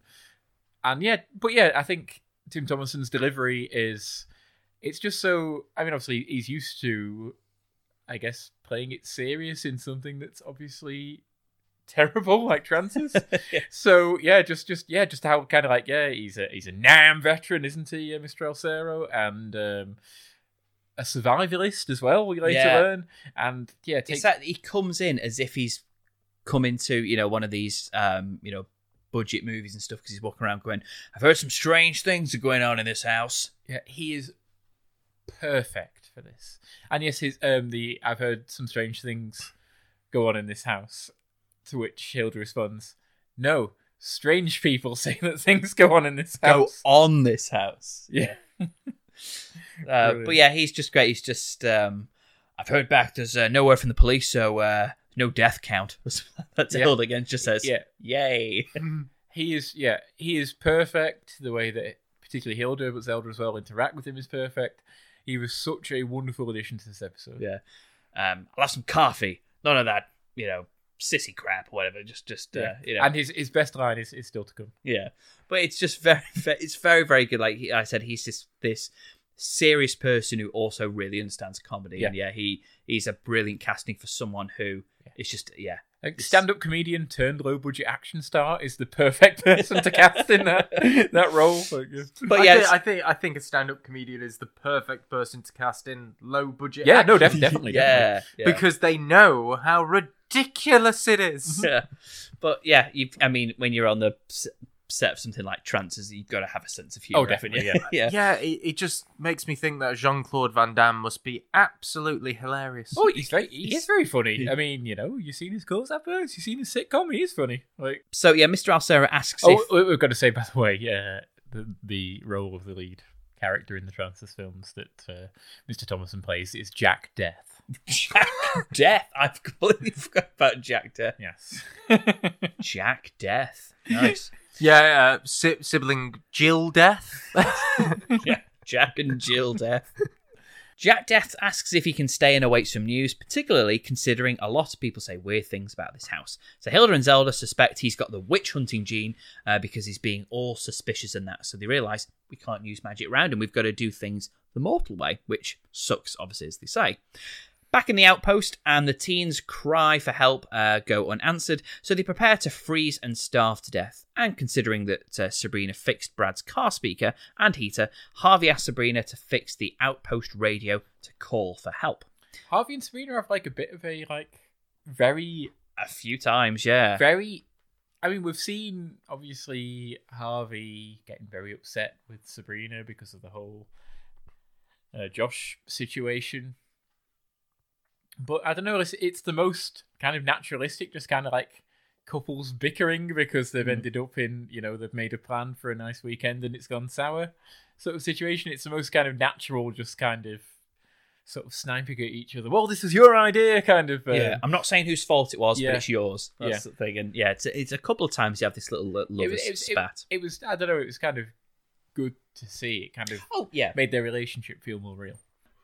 and yeah, but yeah, I think Tim Thomerson's delivery is it's just so. I mean, obviously, he's used to, I guess, playing it serious in something that's obviously terrible, like Trancers. Yeah. So yeah, just just yeah, just how kind of like yeah, he's a he's a Nam veteran, isn't he, uh, Mr. Alcero? And um, a survivalist as well. We later Yeah. learn, and yeah, take, It's that he comes in as if he's come into you know one of these um you know budget movies and stuff because he's walking around going, "I've heard some strange things are going on in this house." yeah, he is perfect for this. And yes, his um the I've heard some strange things go on in this house. To which Hilda responds, "No, strange people say that things go on in this house. Go on this house. Yeah, Uh, but yeah, he's just great. He's just um I've heard back. There's uh, nowhere from the police, so uh no death count. That's Yeah. Hilda again. Just says, yeah. "Yay." he is yeah he is perfect the way that particularly hilda but zelda as well interact with him is perfect he was such a wonderful addition to this episode Yeah. Um, I'll have some coffee. None of that, you know, sissy crap, whatever. Just, just, uh, you know, and his his best line is, is still to come yeah. But it's just very, very it's very, very good. Like I said, he's this this serious person who also really understands comedy. And yeah, he he's a brilliant casting for someone who is just, yeah, like stand-up comedian turned low-budget action star is the perfect person to cast in that that role Like, yeah. But I yeah, think, it's- I think I think a stand-up comedian is the perfect person to cast in low budget. yeah no def- definitely definitely. yeah, yeah. because they know how ridiculous it is. yeah. But yeah, you. I mean, when you're on the s- set of something like Trancers, you've got to have a sense of humor. Oh, definitely, Yeah. yeah. yeah, it, it just makes me think that Jean Claude Van Damme must be absolutely hilarious. Oh, he's very he is very funny. I mean, you know, you've seen his Coors adverts, you've seen his sitcom. He is funny. Like, So yeah, Mr. Alcero asks oh, if we- we've got to say by the way, yeah, the the role of the lead character in the Trancers films that uh, Mr. Thomerson plays is Jack Deth. Jack Deth. I've completely forgot about Jack Deth. Yes. Jack Deth. Nice. Yeah, uh, si- sibling Jill Death. yeah. Jack and Jill Death. Jack Deth asks if he can stay and await some news, particularly considering a lot of people say weird things about this house. So Hilda and Zelda suspect he's got the witch hunting gene uh, because he's being all suspicious and that. So they realise we can't use magic around and We've got to do things the mortal way, which sucks, obviously, as they say. Back in the outpost, and the teens' cry for help uh, go unanswered, so they prepare to freeze and starve to death. And considering that uh, Sabrina fixed Brad's car speaker and heater, Harvey asks Sabrina to fix the outpost radio to call for help. Harvey and Sabrina have like a bit of a like very A few times, yeah. very I mean, we've seen obviously Harvey getting very upset with Sabrina because of the whole uh, Josh situation. But I don't know, it's, it's the most kind of naturalistic, just kind of like couples bickering because they've ended up in, you know, they've made a plan for a nice weekend and it's gone sour sort of situation. It's the most kind of natural, just kind of sort of sniping at each other. Well, this was your idea, kind of. Um, yeah, I'm not saying whose fault it was, yeah. but it's yours. That's the thing. And yeah, it's, it's a couple of times you have this little it lovers it, it, spat. it was I don't know. It was kind of good to see. It kind of oh, yeah. made their relationship feel more real.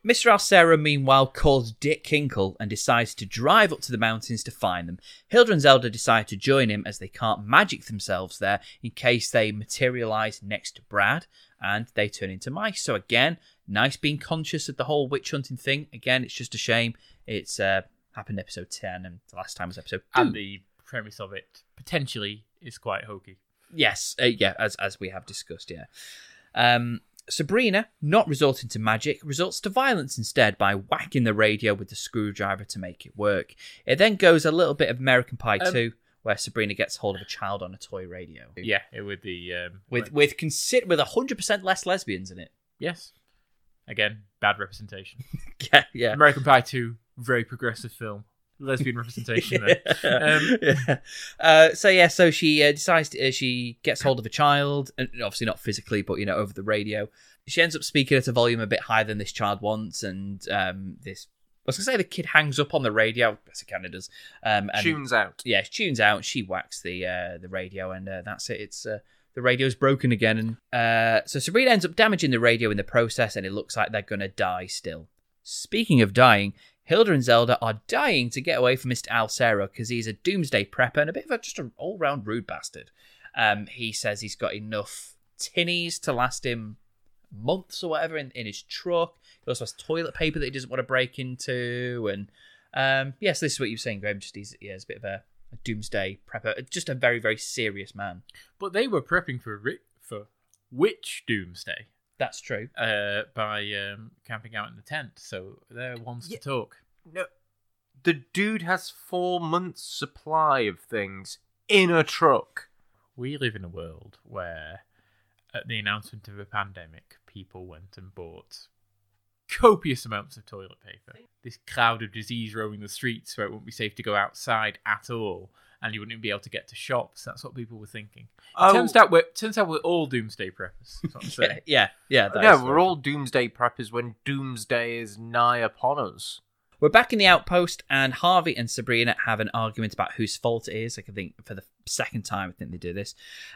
Mr. Alcero, meanwhile, calls Dick Kinkle and decides to drive up to the mountains to find them. Hilda and Zelda decide to join him as they can't magic themselves there in case they materialize next to Brad and they turn into mice. So, again, nice being conscious of the whole witch hunting thing. Again, it's just a shame. It's uh, happened in episode 10 and the last time was episode 2. And the premise of it potentially is quite hokey. Yes, uh, yeah, as as we have discussed, yeah. Um, Sabrina, not resorting to magic, resorts to violence instead by whacking the radio with the screwdriver to make it work. It then goes a little bit of American Pie Um, 2, where Sabrina gets hold of a child on a toy radio. Yeah, it with the um, With with consider with hundred percent less lesbians in it. yes, again bad representation. Yeah, yeah. American Pie Two, very progressive film, lesbian representation. there. Um, yeah. Uh, so yeah, so she uh, decides to, uh, she gets hold of a child, and obviously not physically, but you know over the radio. She ends up speaking at a volume a bit higher than this child wants, and um, this. I was gonna say the kid hangs up on the radio, as it kind of does. Um, and Tunes out. yeah, she tunes out. She whacks the uh, the radio, and uh, that's it. It's uh, the radio's broken again, and uh, so Sabrina ends up damaging the radio in the process, and it looks like they're gonna die still. Speaking of dying, Hilda and Zelda are dying to get away from Mr. Alcero because he's a doomsday prepper and a bit of a just an all round rude bastard. Um, he says he's got enough tinnies to last him months or whatever in, in his truck. He also has toilet paper that he doesn't want to break into, and um, yes, this is what you're saying, Graham. Just he's yeah, he's a bit of a, a doomsday prepper, just a very very serious man. but they were prepping for for which doomsday? That's true. uh, by um, camping out in the tent. So they're ones Yeah. to talk. No, the dude has four months' supply of things in a truck. We live in a world where, at the announcement of a pandemic, people went and bought copious amounts of toilet paper. This cloud of disease roaming the streets where it wouldn't be safe to go outside at all, and you wouldn't even be able to get to shops. That's what people were thinking. Oh, Turns out we're turns out we're all doomsday preppers. That's what Yeah, yeah, yeah. that no, is we're all doomsday preppers when doomsday is nigh upon us. We're back in the outpost, and Harvey and Sabrina have an argument about whose fault it is. Like I think for the second time, I think they do this.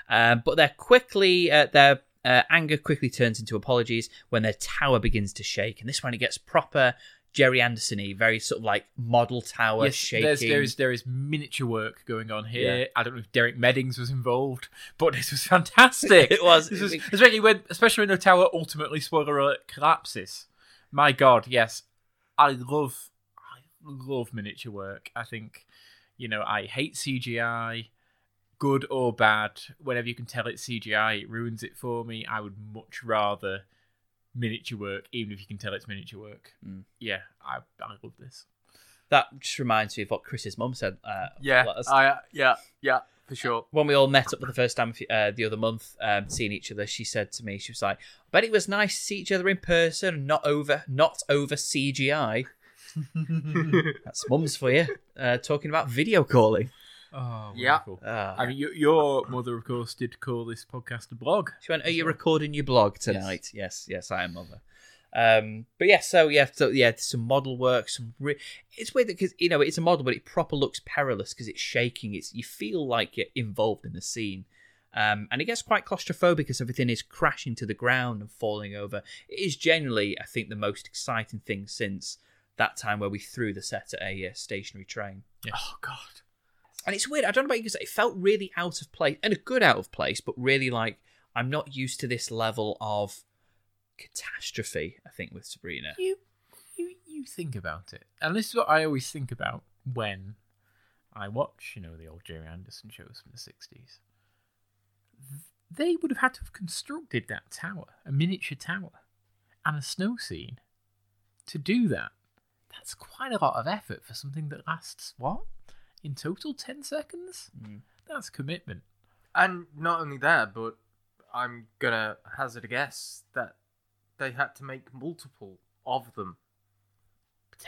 Um, but they're quickly uh, their uh, anger quickly turns into apologies when their tower begins to shake, and this one it gets proper Gerry Anderson-y, very sort of like model tower Yes, shaking. there's, there is there is miniature work going on here. Yeah. I don't know if Derek Meddings was involved, but this was fantastic. It was. This was especially when especially when the tower ultimately spoiler alert collapses. My God, yes, I love I love miniature work. I think you know I hate CGI, good or bad. Whenever you can tell it's CGI, it ruins it for me. I would much rather miniature work, even if you can tell it's miniature work. Mm. Yeah, I I love this. That just reminds me of what Chris's mum said. Uh, Yeah, last- I, yeah, yeah, for sure. when we all met up for the first time uh, the other month, um, seeing each other, she said to me, she was like, "I bet it was nice to see each other in person, not over, not over CGI." That's mums for you, uh, talking about video calling. Oh, Yeah. wonderful. Uh, I mean, your, your mother, of course, did call this podcast a blog. she went, "Are you recording your blog tonight?" Yes, yes, I am, mother. Um, but yeah, so yeah, so yeah, some model work, some. Re- it's weird because you know it's a model, but it proper looks perilous because it's shaking. It's you feel like you're involved in the scene. Um, and it gets quite claustrophobic because everything is crashing to the ground and falling over. It is generally, I think, the most exciting thing since that time where we threw the set at a uh, stationary train. Oh God. And it's weird. I don't know about you because it felt really out of place and a good out of place, but really like I'm not used to this level of catastrophe. I think with Sabrina. You, you, you think about it, and this is what I always think about when I watch, you know, the old Gerry Anderson shows from the '60s. They would have had to have constructed that tower, a miniature tower, and a snow scene. To do that, that's quite a lot of effort for something that lasts what, in total, ten seconds. Mm. That's commitment. And not only that, but I'm gonna hazard a guess that they had to make multiple of them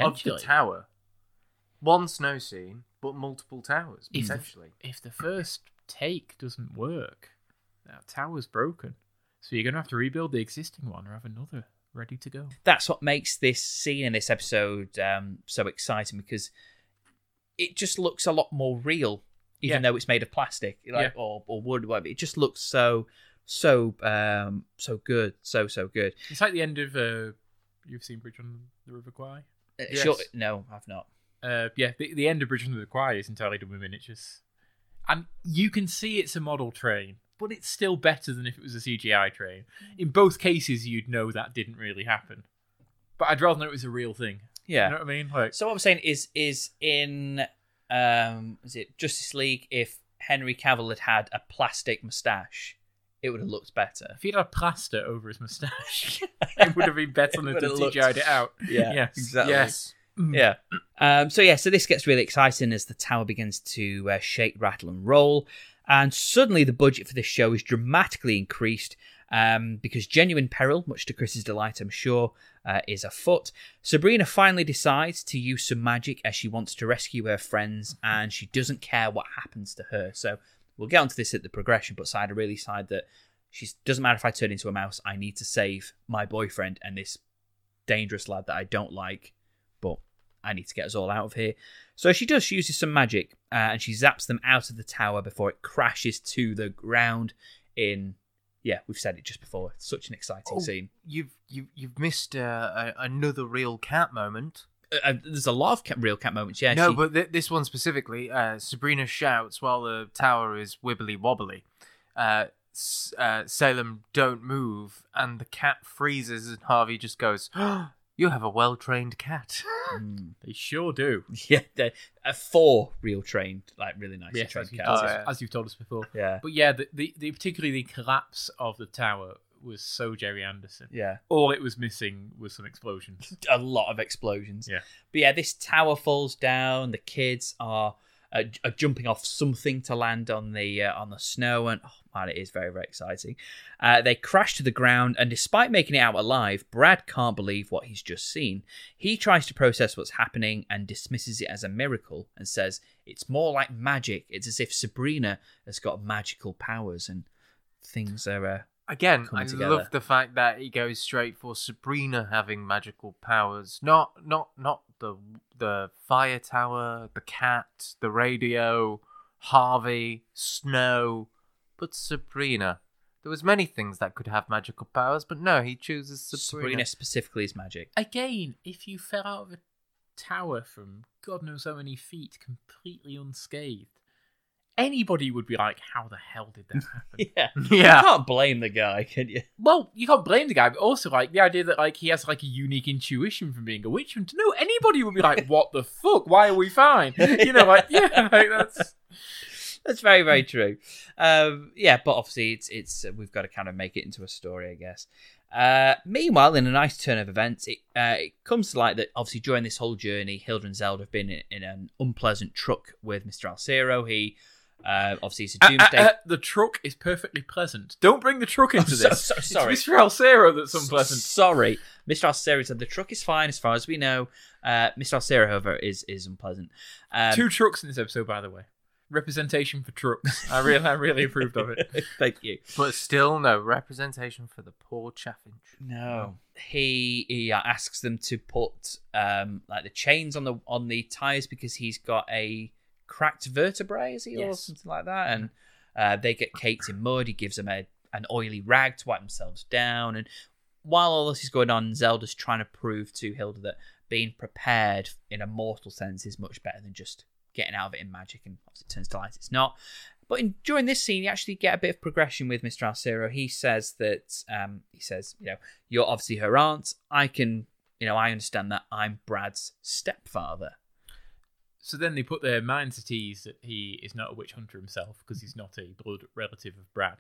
of the tower. One snow scene, but multiple towers If the- potentially. if the first take doesn't work, that tower's broken. So you're gonna have to rebuild the existing one or have another ready to go. That's what makes this scene in this episode um, so exciting because it just looks a lot more real, even Yeah. though it's made of plastic, like Yeah. or, or wood, whatever. It just looks so so um so good, so so good. It's like the end of uh, you've seen Bridge on the River Kwai. Uh, Yes. Sure, no, I've not. Uh, yeah, the, the end of Bridge on the River Kwai is entirely done with miniatures, and you can see it's a model train, but it's still better than if it was a CGI train. In both cases, you'd know that didn't really happen. But I'd rather know it was a real thing. Yeah. You know what I mean? Like, So what I'm saying is, is in um, is it Justice League? If Henry Cavill had had a plastic mustache, it would have looked better. if he'd had plaster over his moustache, it would have been better than if they have looked- CGI'd it out. Yeah, Yes. exactly. Yes. Yeah. Um, so yeah, so this gets really exciting as the tower begins to uh, shake, rattle, and roll, and suddenly the budget for this show is dramatically increased um, because genuine peril, much to Chris's delight, I'm sure, uh, is afoot. Sabrina finally decides to use some magic as she wants to rescue her friends, and she doesn't care what happens to her. So we'll get onto this at the progression, but Side really side that she doesn't matter if I turn into a mouse. I need to save my boyfriend and this dangerous lad that I don't like, but I need to get us all out of here. So she does. She uses some magic uh, and she zaps them out of the tower before it crashes to the ground. In yeah, we've said it just before. It's such an exciting Oh, scene. You've you've you've missed uh, a, another real cat moment. Uh, uh, there's a lot of cat, real cat moments. Yeah, no, she- but th- this one specifically, uh, Sabrina shouts while the tower is wibbly wobbly. Uh, S- uh, Salem, don't move, and the cat freezes, and Harvey just goes, "You have a well trained cat." Mm. They sure do. yeah, they're uh, four real trained, like really nice Yes, trained as, cats. told Oh, us, yeah. as you've told us before. Yeah, But yeah, the, the, the particularly the collapse of the tower was so Gerry Anderson. Yeah. All it was missing was some explosions. a lot of explosions. Yeah. But yeah, this tower falls down. The kids are, uh, j- jumping off something to land on the uh, on the snow, and oh man, it is very very exciting. Uh, they crash to the ground, and despite making it out alive, Brad can't believe what he's just seen. He tries to process what's happening and dismisses it as a miracle, and says it's more like magic. It's as if Sabrina has got magical powers, and things are. Uh, Again, I together. love the fact that he goes straight for Sabrina having magical powers. Not not not the the fire tower, the cat, the radio, Harvey, Snow, but Sabrina. There was many things that could have magical powers, but no, he chooses Sabrina. Sabrina specifically is magic. Again, if you fell out of a tower from God knows how many feet completely unscathed, anybody would be like, "How the hell did that happen?" Yeah. Yeah. You can't blame the guy, can you? Well, you can't blame the guy, but also like the idea that like he has like a unique intuition from being a witch hunter. No, anybody would be like, "What the fuck? Why are we fine?" You know, like yeah, like that's That's very, very true. Um, yeah, but obviously, it's it's uh, we've got to kind of make it into a story, I guess. Uh, meanwhile, in a nice turn of events, it, uh, it comes to light that obviously during this whole journey, Hilda and Zelda have been in, in an unpleasant truck with Mister Alcero. He uh, obviously it's a Uh, doomsday. uh, uh, the truck is perfectly pleasant. Don't bring the truck into so- this. so- sorry. It's Mr. Alcero that's unpleasant. Sorry, Mr. Alcero said the truck is fine as far as we know. Uh, Mr. Alcero, however, is is unpleasant. Um, Two trucks in this episode, by the way. Representation for trucks. I really, I really approved of it. Thank you. But still, no representation for the poor chaffinch. No, he he uh, asks them to put um like the chains on the on the tires because he's got a cracked vertebrae, is he, or something like that? And uh, they get caked in mud. He gives them a an oily rag to wipe themselves down. And while all this is going on, Zelda's trying to prove to Hilda that being prepared in a mortal sense is much better than just getting out of it in magic. And obviously, it turns to light it's not. But in, during this scene, you actually get a bit of progression with Mr. Alcero. He says that, um, he says, you know, you're obviously her aunt. I can, you know, I understand that I'm Brad's stepfather. So then they put their minds at ease that he is not a witch hunter himself because he's not a blood relative of Brad.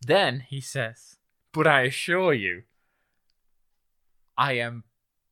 Then he says, "But I assure you, I am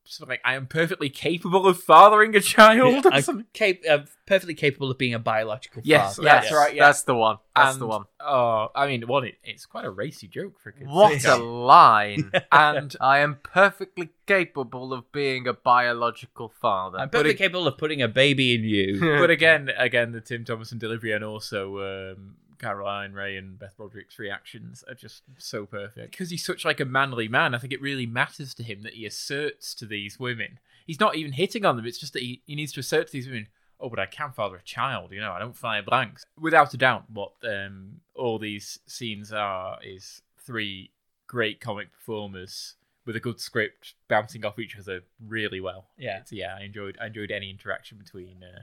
something like I am perfectly capable of fathering a child." or I'm something. cap- uh, perfectly capable of being a biological Yes, father. That's right, yeah. That's the one. That's the one. Oh, I mean, one, it, it's quite a racy joke for kids. What a line. and I am perfectly capable of being a biological father. I'm perfectly it- capable of putting a baby in you. but again, again, the Tim Thomerson delivery and also um, Caroline Rhea and Beth Broderick's reactions are just so perfect because he's such like a manly man. I think it really matters to him that he asserts to these women. He's not even hitting on them. It's just that he, he needs to assert to these women. Oh, but I can father a child. You know, I don't fire blanks. Without a doubt, what um, all these scenes are is three great comic performers with a good script bouncing off each other really well. Yeah. It's- yeah. I enjoyed I enjoyed any interaction between uh,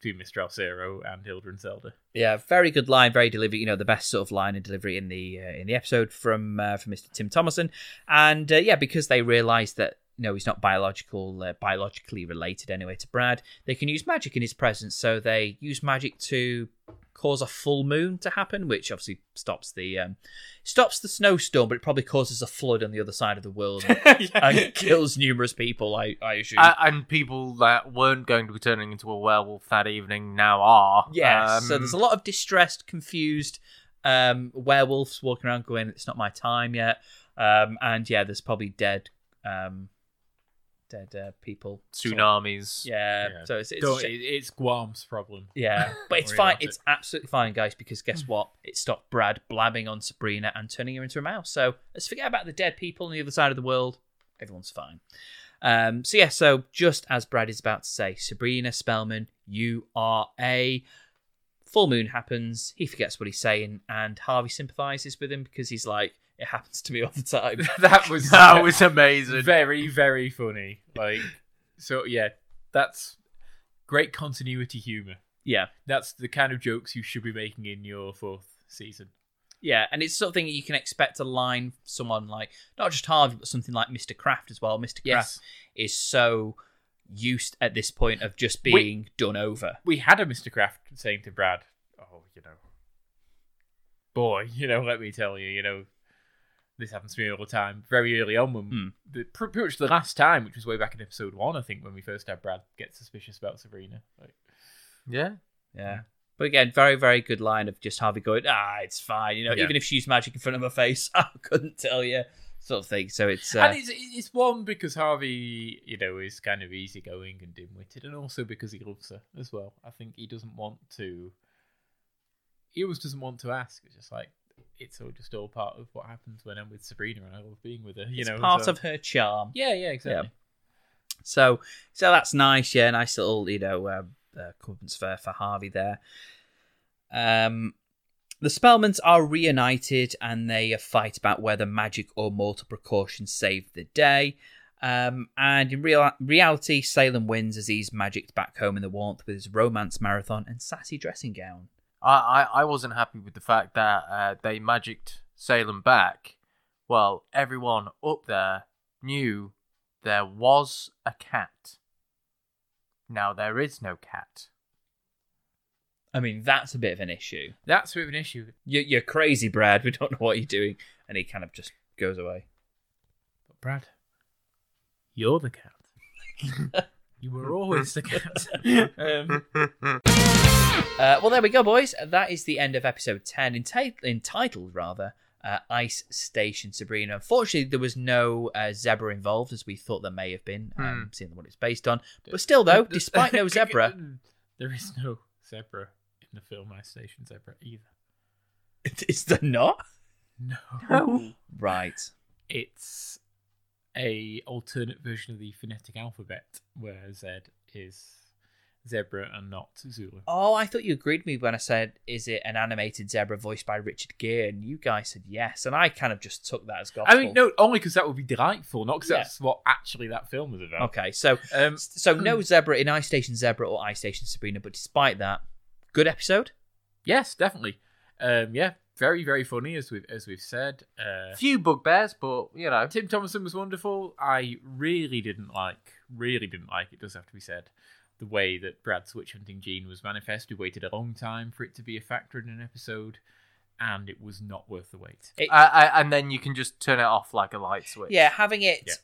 between Mr. Alcero and Hilda and Zelda. Yeah, very good line, very delivery. You know, the best sort of line and delivery in the uh, in the episode from uh, from Mr. Tim Thomerson, and uh, yeah, because they realise that know he's not biological, uh, biologically related anyway to Brad, they can use magic in his presence. So they use magic to cause a full moon to happen, which obviously stops the um, stops the snowstorm, but it probably causes a flood on the other side of the world and, and kills numerous people. I I assume. Uh, and people that weren't going to be turning into a werewolf that evening now are. Yes. so Um, there's a lot of distressed, confused um, werewolves walking around going, "It's not my time yet." Um, and yeah, there's probably dead, um, dead uh, people. tsunamis. Yeah. Yeah. So it's, it's Don't- sh- it- it's Guam's problem. yeah, but it's Worry fine. about it. It's absolutely fine, guys, because guess what? It stopped Brad blabbing on Sabrina and turning her into a mouse. So let's forget about the dead people on the other side of the world. Everyone's fine. Um, so yeah, so just as Brad is about to say, Sabrina Spellman, you are a full moon happens. He forgets what he's saying, and Harvey sympathizes with him because he's like, it happens to me all the time. that was That was amazing. very very funny. Like so, yeah, that's great continuity humor. yeah, That's the kind of jokes you should be making in your fourth season. yeah, and it's something you can expect to line someone like not just Harvey, but something like Mr. Kraft as well. Mr. Kraft Yes, is so used at this point of just being done over. we had a Mr. Kraft saying to Brad, "Oh, you know, boy, you know, let me tell you, you know, this happens to me all the time. Very early on, when Hmm. the, pretty much the last time, which was way back in episode one, I think, when we first had Brad get suspicious about Sabrina. Like, Yeah. Yeah. But again, very, very good line of just Harvey going, ah, it's fine. You know, Yeah. even if she's magic in front of my face, I couldn't tell you, sort of thing. So it's. Uh, and it's, it's one because Harvey, you know, is kind of easygoing and dim-witted, and also because he loves her as well. I think he doesn't want to. He always doesn't want to ask. It's just like it's all just all part of what happens when I'm with Sabrina and I love being with her. You it's know, part so- of her charm. Yeah, yeah, exactly. So, so that's nice. Yeah, nice little, you know, uh, uh, comeuppance for for Harvey there. Um, the Spellmans are reunited and they fight about whether magic or mortal precaution saved the day. Um, and in real reality, Salem wins as he's magicked back home in the warmth with his romance marathon and sassy dressing gown. I, I, I wasn't happy with the fact that uh, they magicked Salem back. Well, everyone up there knew there was a cat. Now there is no cat. I mean, that's a bit of an issue. That's a bit of an issue. You're, you're crazy, Brad. We don't know what you're doing. And he kind of just goes away. But Brad, you're the cat. you were always the cat. um, Uh, well, there we go, boys. That is the end of episode 10, enti- entitled, rather, uh, Ice Station Sabrina. Unfortunately, there was no uh, zebra involved, as we thought there may have been, um, seeing what it's based on. But still, though, despite no zebra, there is no zebra in the film Ice Station Zebra either. is there not? No. No. Right. It's a alternate version of the phonetic alphabet where Z is zebra and not Zulu. Oh, I thought you agreed with me when I said, is it an animated zebra voiced by Richard Gere? And you guys said yes. And I kind of just took that as gospel. I mean, no, only because that would be delightful, not because Yeah. that's what actually that film was about. Okay, so Um, so no zebra in Ice Station Zebra or Ice Station Sabrina, but despite that, good episode. yes, definitely. Um, yeah, very, very funny as we've as we've said. Uh, Few bugbears, but you know. Tim Thomerson was wonderful. I really didn't like, really didn't like. It does have to be said, the way that Brad's witch hunting gene was manifest. We waited a long time for it to be a factor in an episode, and it was not worth the wait. It- I, I, and then you can just turn it off like a light switch. Yeah, having it Yeah.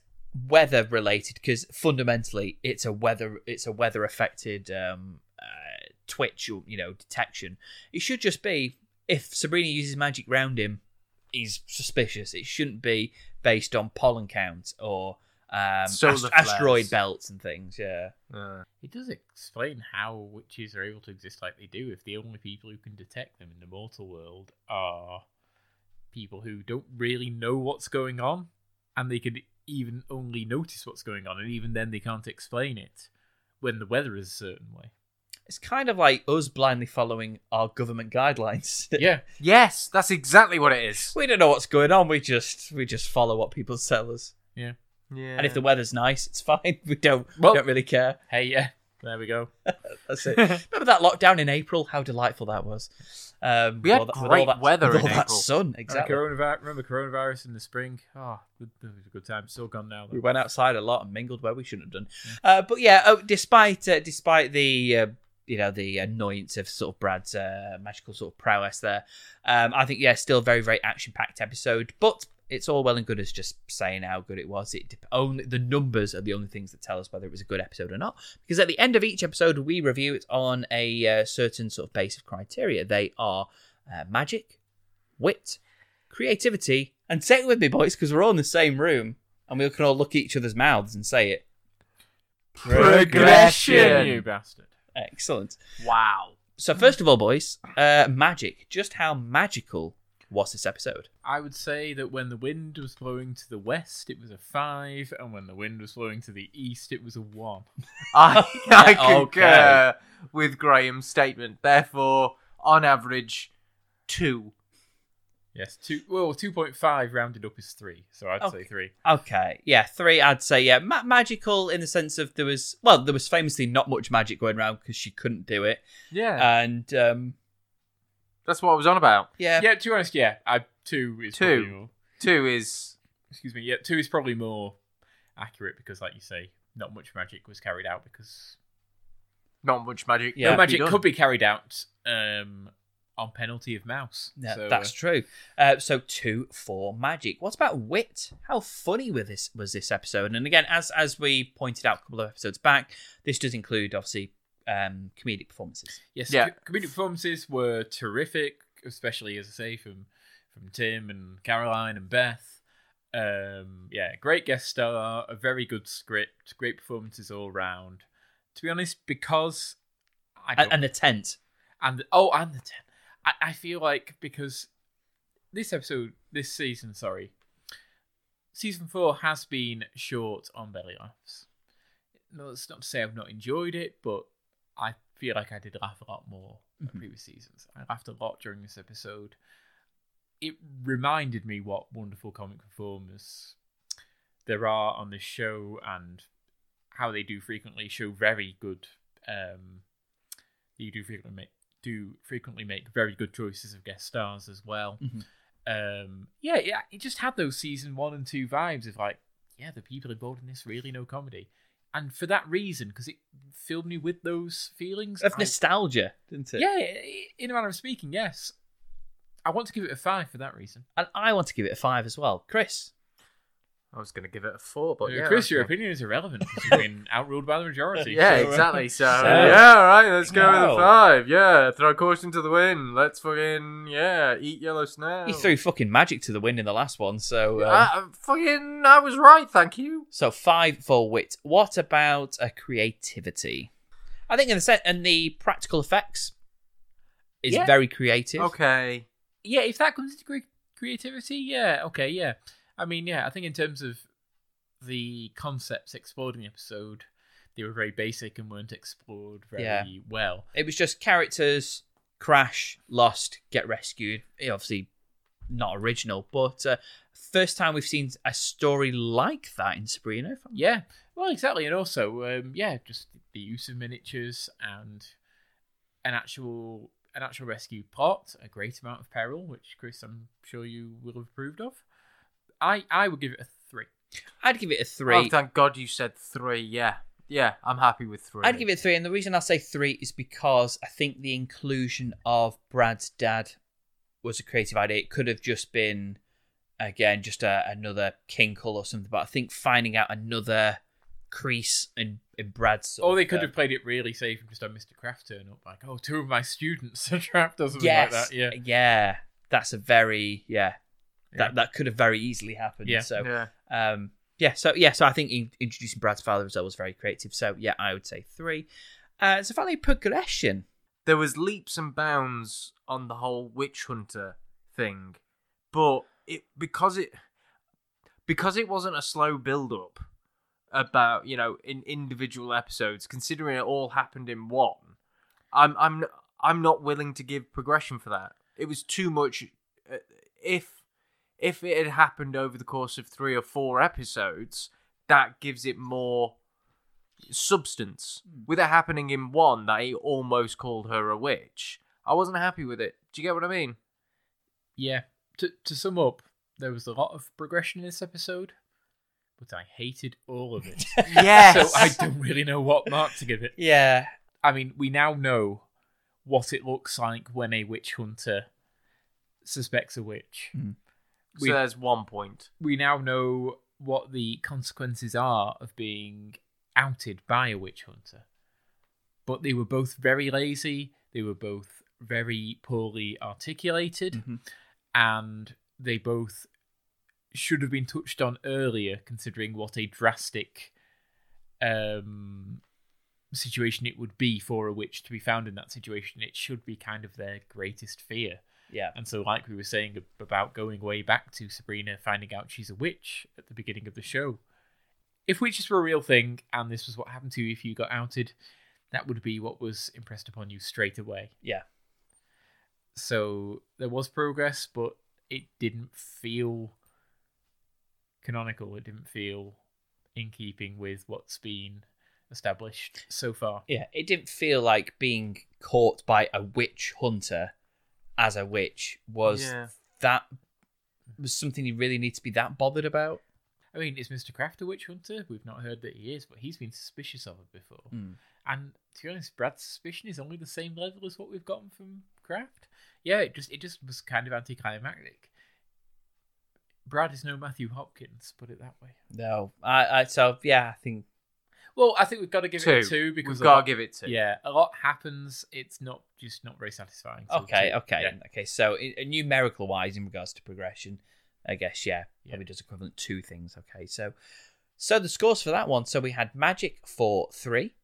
weather related because fundamentally it's a weather it's a weather affected um, uh, twitch or you know detection. It should just be if Sabrina uses magic round him, he's suspicious. It shouldn't be based on pollen count or um, Solar ast- asteroid belts and things. Yeah, Uh, It does explain how witches are able to exist like they do if the only people who can detect them in the mortal world are people who don't really know what's going on, and they can even only notice what's going on, and even then they can't explain it when the weather is a certain way. it's kind of like us blindly following our government guidelines. Yeah, yes, that's exactly what it is. we don't know what's going on. We just we just follow what people tell us. yeah. Yeah. And if the weather's nice, it's fine. We don't Well- we don't really care. Hey, yeah. There we go. That's it. Remember that lockdown in April? How delightful that was. Um, We had that, great all that, weather with in all that April. sun. Exactly. Coronavirus, remember coronavirus in the spring? Oh, good, was a good time. Still gone now. Though. We went outside a lot and mingled where we shouldn't have done. Uh, but yeah, oh, despite uh, despite the uh, you know the annoyance of sort of Brad's uh, magical sort of prowess there, um, I think yeah, still a very very action packed episode. But it's all well and good as just saying how good it was. It only the numbers are the only things that tell us whether it was a good episode or not. Because at the end of each episode, we review it on a uh, certain sort of base of criteria. They are uh, magic, wit, creativity, and say it with me, boys, because we're all in the same room and we can all look at each other's mouths and say it. Progression. You bastard. Excellent. wow. So first of all, boys, uh, magic. Just how magical was this episode? I would say that when the wind was blowing to the west, it was a five, and when the wind was blowing to the east, it was a one. I, I Okay. concur with Graham's statement. Therefore, on average, two. Yes, two. Well, two point five rounded up is three, so I'd Okay. say three. Okay, yeah, three. I'd say yeah, ma- magical in the sense of there was well, there was famously not much magic going around because she couldn't do it, Yeah. and um, That's what I was on about. yeah, Yeah, to be honest, yeah, I two is Two. probably more. Two is. Excuse me. Yeah, two is probably more accurate because, like you say, not much magic was carried out because Not much magic. Yeah. no magic be done. could be carried out um, on penalty of mouse. Yeah, So, that's uh, true. Uh, so two for magic. What about wit? How funny was this was this episode? And again, as as we pointed out a couple of episodes back, this does include obviously um, comedic performances. Yes, Yeah. co- comedic performances were terrific, especially as I say from from Tim and Caroline and Beth. Um, yeah, great guest star, a very good script, great performances all round. To be honest, because I And, and the tent. and oh, and the ten, I, I feel like because this episode, this season, sorry, season four has been short on belly laughs. No, that's not to say I've not enjoyed it, but I feel like I did laugh a lot more Mhm. previous seasons. I laughed a lot during this episode. It reminded me what wonderful comic performers there are on this show and how they do frequently show very good um you do frequently make do frequently make very good choices of guest stars as well. Mhm. Um yeah, yeah, it just had those season one and two vibes of like, yeah, the people involved in this really know comedy. And for that reason, because it filled me with those feelings. Of I- nostalgia, didn't it? yeah, in a manner of speaking, yes. I want to give it a five for that reason. And I want to give it a five as well. Chris. I was going to give it a four, but yeah, Chris, your opinion is irrelevant because you've been outruled by the majority. Yeah, so, uh, exactly. So, so- yeah, all right, let's go with No. a five. Yeah, throw caution to the wind. Let's fucking yeah, eat yellow snow. He threw fucking magic to the wind in the last one, so um, Uh, fucking, I was right. Thank you. so five for wit. What about a creativity? I think in the set and the practical effects is Yeah. very creative. Okay. yeah, if that comes into creativity, yeah, okay, yeah. I mean, yeah, I think in terms of the concepts explored in the episode, they were very basic and weren't explored very Yeah. well. It was just characters crash, lost, get rescued. Eh, Obviously, not original, but uh, first time we've seen a story like that in Sabrina. Yeah, well, exactly, and also, um, yeah, just the use of miniatures and an actual an actual rescue plot, a great amount of peril, which Chris, I'm sure you will have approved of. I I would give it a three. I'd give it a Oh, three. thank God you said three. Yeah, yeah, I'm happy with three. I'd give it three, and the reason I say three is because I think the inclusion of Brad's dad was a creative idea. It could have just been, again, just a, another Kinkle or something, but I think finding out another crease in, in Brad's. sort Or they could uh, have played it really safe and just had Mr. Kraft turn up, like, oh, two of my students are trapped or something yes, like that. Yeah, yeah, that's a very yeah, Yeah. that that could have very easily happened. Yeah. So Yeah. um, yeah, so yeah, so I think in, introducing Brad's father as well was very creative. So yeah, I would say three. Uh, so finally, progression. There was leaps and bounds on the whole witch hunter thing, but it because it because it wasn't a slow build up about you know in individual episodes. Considering it all happened in one, I'm I'm I'm not willing to give progression for that. It was too much. uh, If if it had happened over the course of three or four episodes, that gives it more substance. With it happening in one, that he almost called her a witch, I wasn't happy with it. Do you get what I mean? yeah. To to sum up, there was a lot of progression in this episode, but I hated all of it. Yes. so I don't really know what mark to give it. Yeah, I mean, we now know what it looks like when a witch hunter suspects a witch. Hmm. So we- there's one point. We now know what the consequences are of being outed by a witch hunter. But they were both very lazy, they were both very poorly articulated, Mhm. and they both should have been touched on earlier, considering what a drastic um, situation it would be for a witch to be found in that situation. It should be kind of their greatest fear. Yeah. And so, like we were saying about going way back to Sabrina finding out she's a witch at the beginning of the show, if witches were a real thing and this was what happened to you if you got outed, that would be what was impressed upon you straight away. Yeah. So there was progress, but it didn't feel canonical. It didn't feel in keeping with what's been established so far. Yeah, it didn't feel like being caught by a witch hunter as a witch was Yeah. that was something you really need to be that bothered about. I mean, is Mr. Kraft a witch hunter? We've not heard that he is, but he's been suspicious of her before. Hmm. And to be honest, Brad's suspicion is only the same level as what we've gotten from Kraft. Yeah, it just it just was kind of anticlimactic. Brad is no Matthew Hopkins, put it that way. No, I, I so yeah, I think Well, I think we've got to give Two. it a two because We've a got to give it two. Yeah, a lot happens. It's not just not very satisfying. so okay, two. okay, Yeah. okay. So i- uh, numerical wise, in regards to progression, I guess yeah, Yeah. probably does equivalent to things. Okay, so so the scores for that one. So we had magic for three,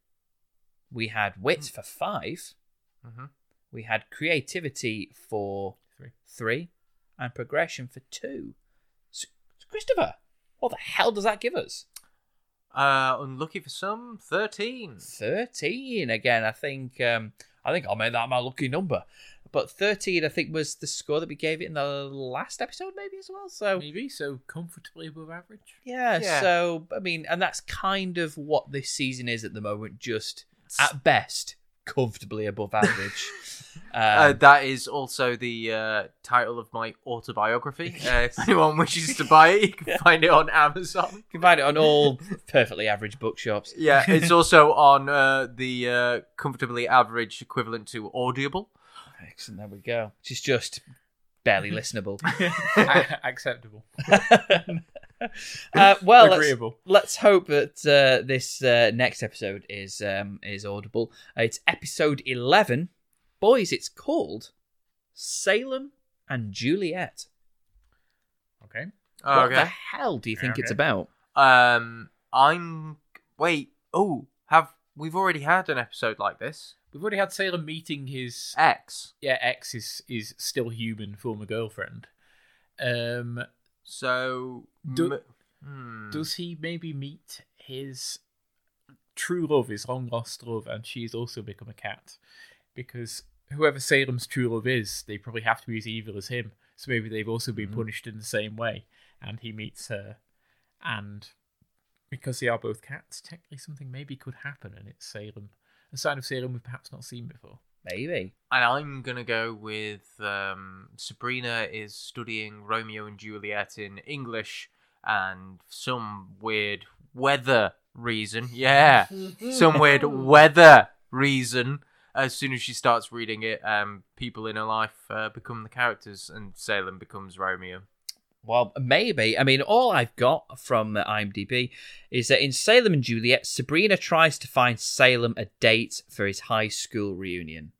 we had wit Mm. for five, hmm we had creativity for Three. three, and progression for two. So, Christopher, what the hell does that give us? Uh, unlucky for some, thirteen. Thirteen again. I think um, I think I'll make that my lucky number. But thirteen, I think, was the score that we gave it in the last episode, maybe as well. So Maybe so comfortably above average. yeah, Yeah. so I mean, and that's kind of what this season is at the moment. Just at best, comfortably above average. Uh, um, that is also the uh, title of my autobiography. Uh, if anyone wishes to buy it, you can find it on Amazon. you can find it on all perfectly average bookshops. Yeah, it's also on uh, the uh, comfortably average equivalent to Audible. Excellent. There we go. She's just barely listenable. Acceptable. uh, well, let's, Agreeable. let's hope that uh, this uh, next episode is um, is audible. Uh, it's episode eleven. Boys, it's called Salem and Juliet. Okay. What the hell do you think it's about? Um, I'm. Wait. Oh, have we've already had an episode like this? We've already had Salem meeting his ex. yeah ex is is still human former girlfriend. Um, So. Do- m- hmm. does he maybe meet his true love, his long lost love, and she's also become a cat? Because whoever Salem's true love is, they probably have to be as evil as him. So maybe they've also been Mhm. punished in the same way, and he meets her, and because they are both cats, technically something maybe could happen, and it's Salem, a side of Salem we've perhaps not seen before. Maybe. And I'm gonna go with um, Sabrina is studying Romeo and Juliet in English, and some weird weather reason, yeah, some weird weather reason. As soon as she starts reading it, um, people in her life uh, become the characters, and Salem becomes Romeo. Well, maybe. I mean, all I've got from uh, IMDb is that in Salem and Juliet, Sabrina tries to find Salem a date for his high school reunion.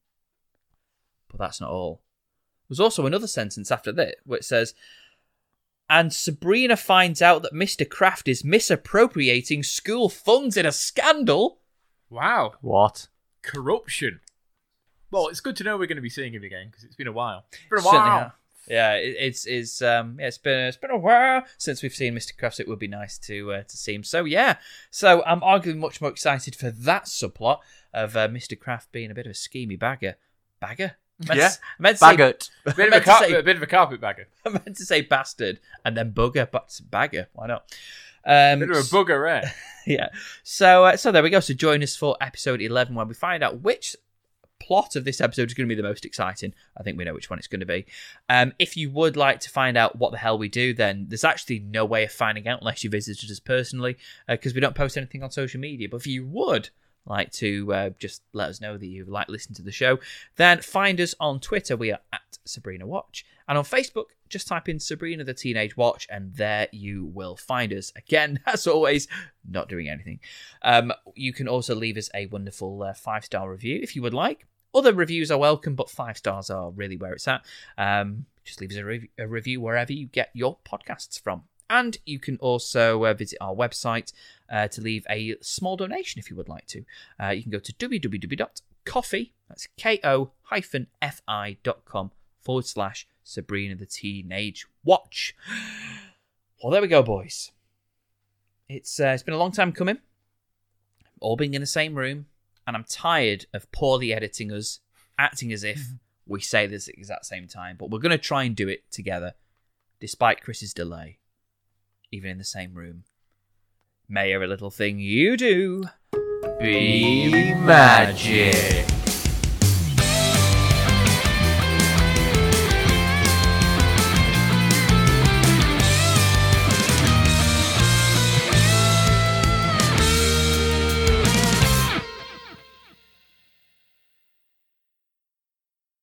But that's not all. There's also another sentence after that which says, and Sabrina finds out that Mr. Kraft is misappropriating school funds in a scandal. Wow, What? Corruption. Well, it's good to know we're going to be seeing him again because it's been a while. It's been a while. have. Yeah, it, it's it's um yeah, it's been it's been a while since we've seen Mr. Kraft. It would be nice to uh, to see him. So yeah, so I'm arguably much more excited for that subplot of uh, Mr. Kraft being a bit of a schemy bagger. Bagger? I meant Yeah. to, I meant to say, Bagot. A bit, of a, meant car- say- a bit of a carpetbagger. I meant to say bastard and then bugger, but bagger. Why not? Um, bit of a bugger, eh? yeah. So uh, so there we go. So join us for episode eleven where we find out which plot of this episode is going to be the most exciting. I think we know which one it's going to be. Um, if you would like to find out what the hell we do, then there's actually no way of finding out unless you visited us personally, because we don't post anything on social media. But if you would like to uh, just let us know that you like listening to the show, then find us on Twitter. We are at Sabrina Watch, and on Facebook, just type in Sabrina the Teenage Watch, and there you will find us. Again, as always, not doing anything. Um, you can also leave us a wonderful uh, five star review if you would like. Other reviews are welcome, but five stars are really where it's at. Um, just leave us a, rev- a review wherever you get your podcasts from. And you can also uh, visit our website uh, to leave a small donation if you would like to. Uh, you can go to www.ko-fi, that's K-O hyphen F-I dot com forward slash Sabrina the Teenage Watch. Well, there we go, boys. It's uh, it's been a long time coming. All being in the same room, and I'm tired of poorly editing us, acting as if we say this at the exact same time. But we're going to try and do it together, despite Chris's delay, even in the same room. May every little thing you do Be magic.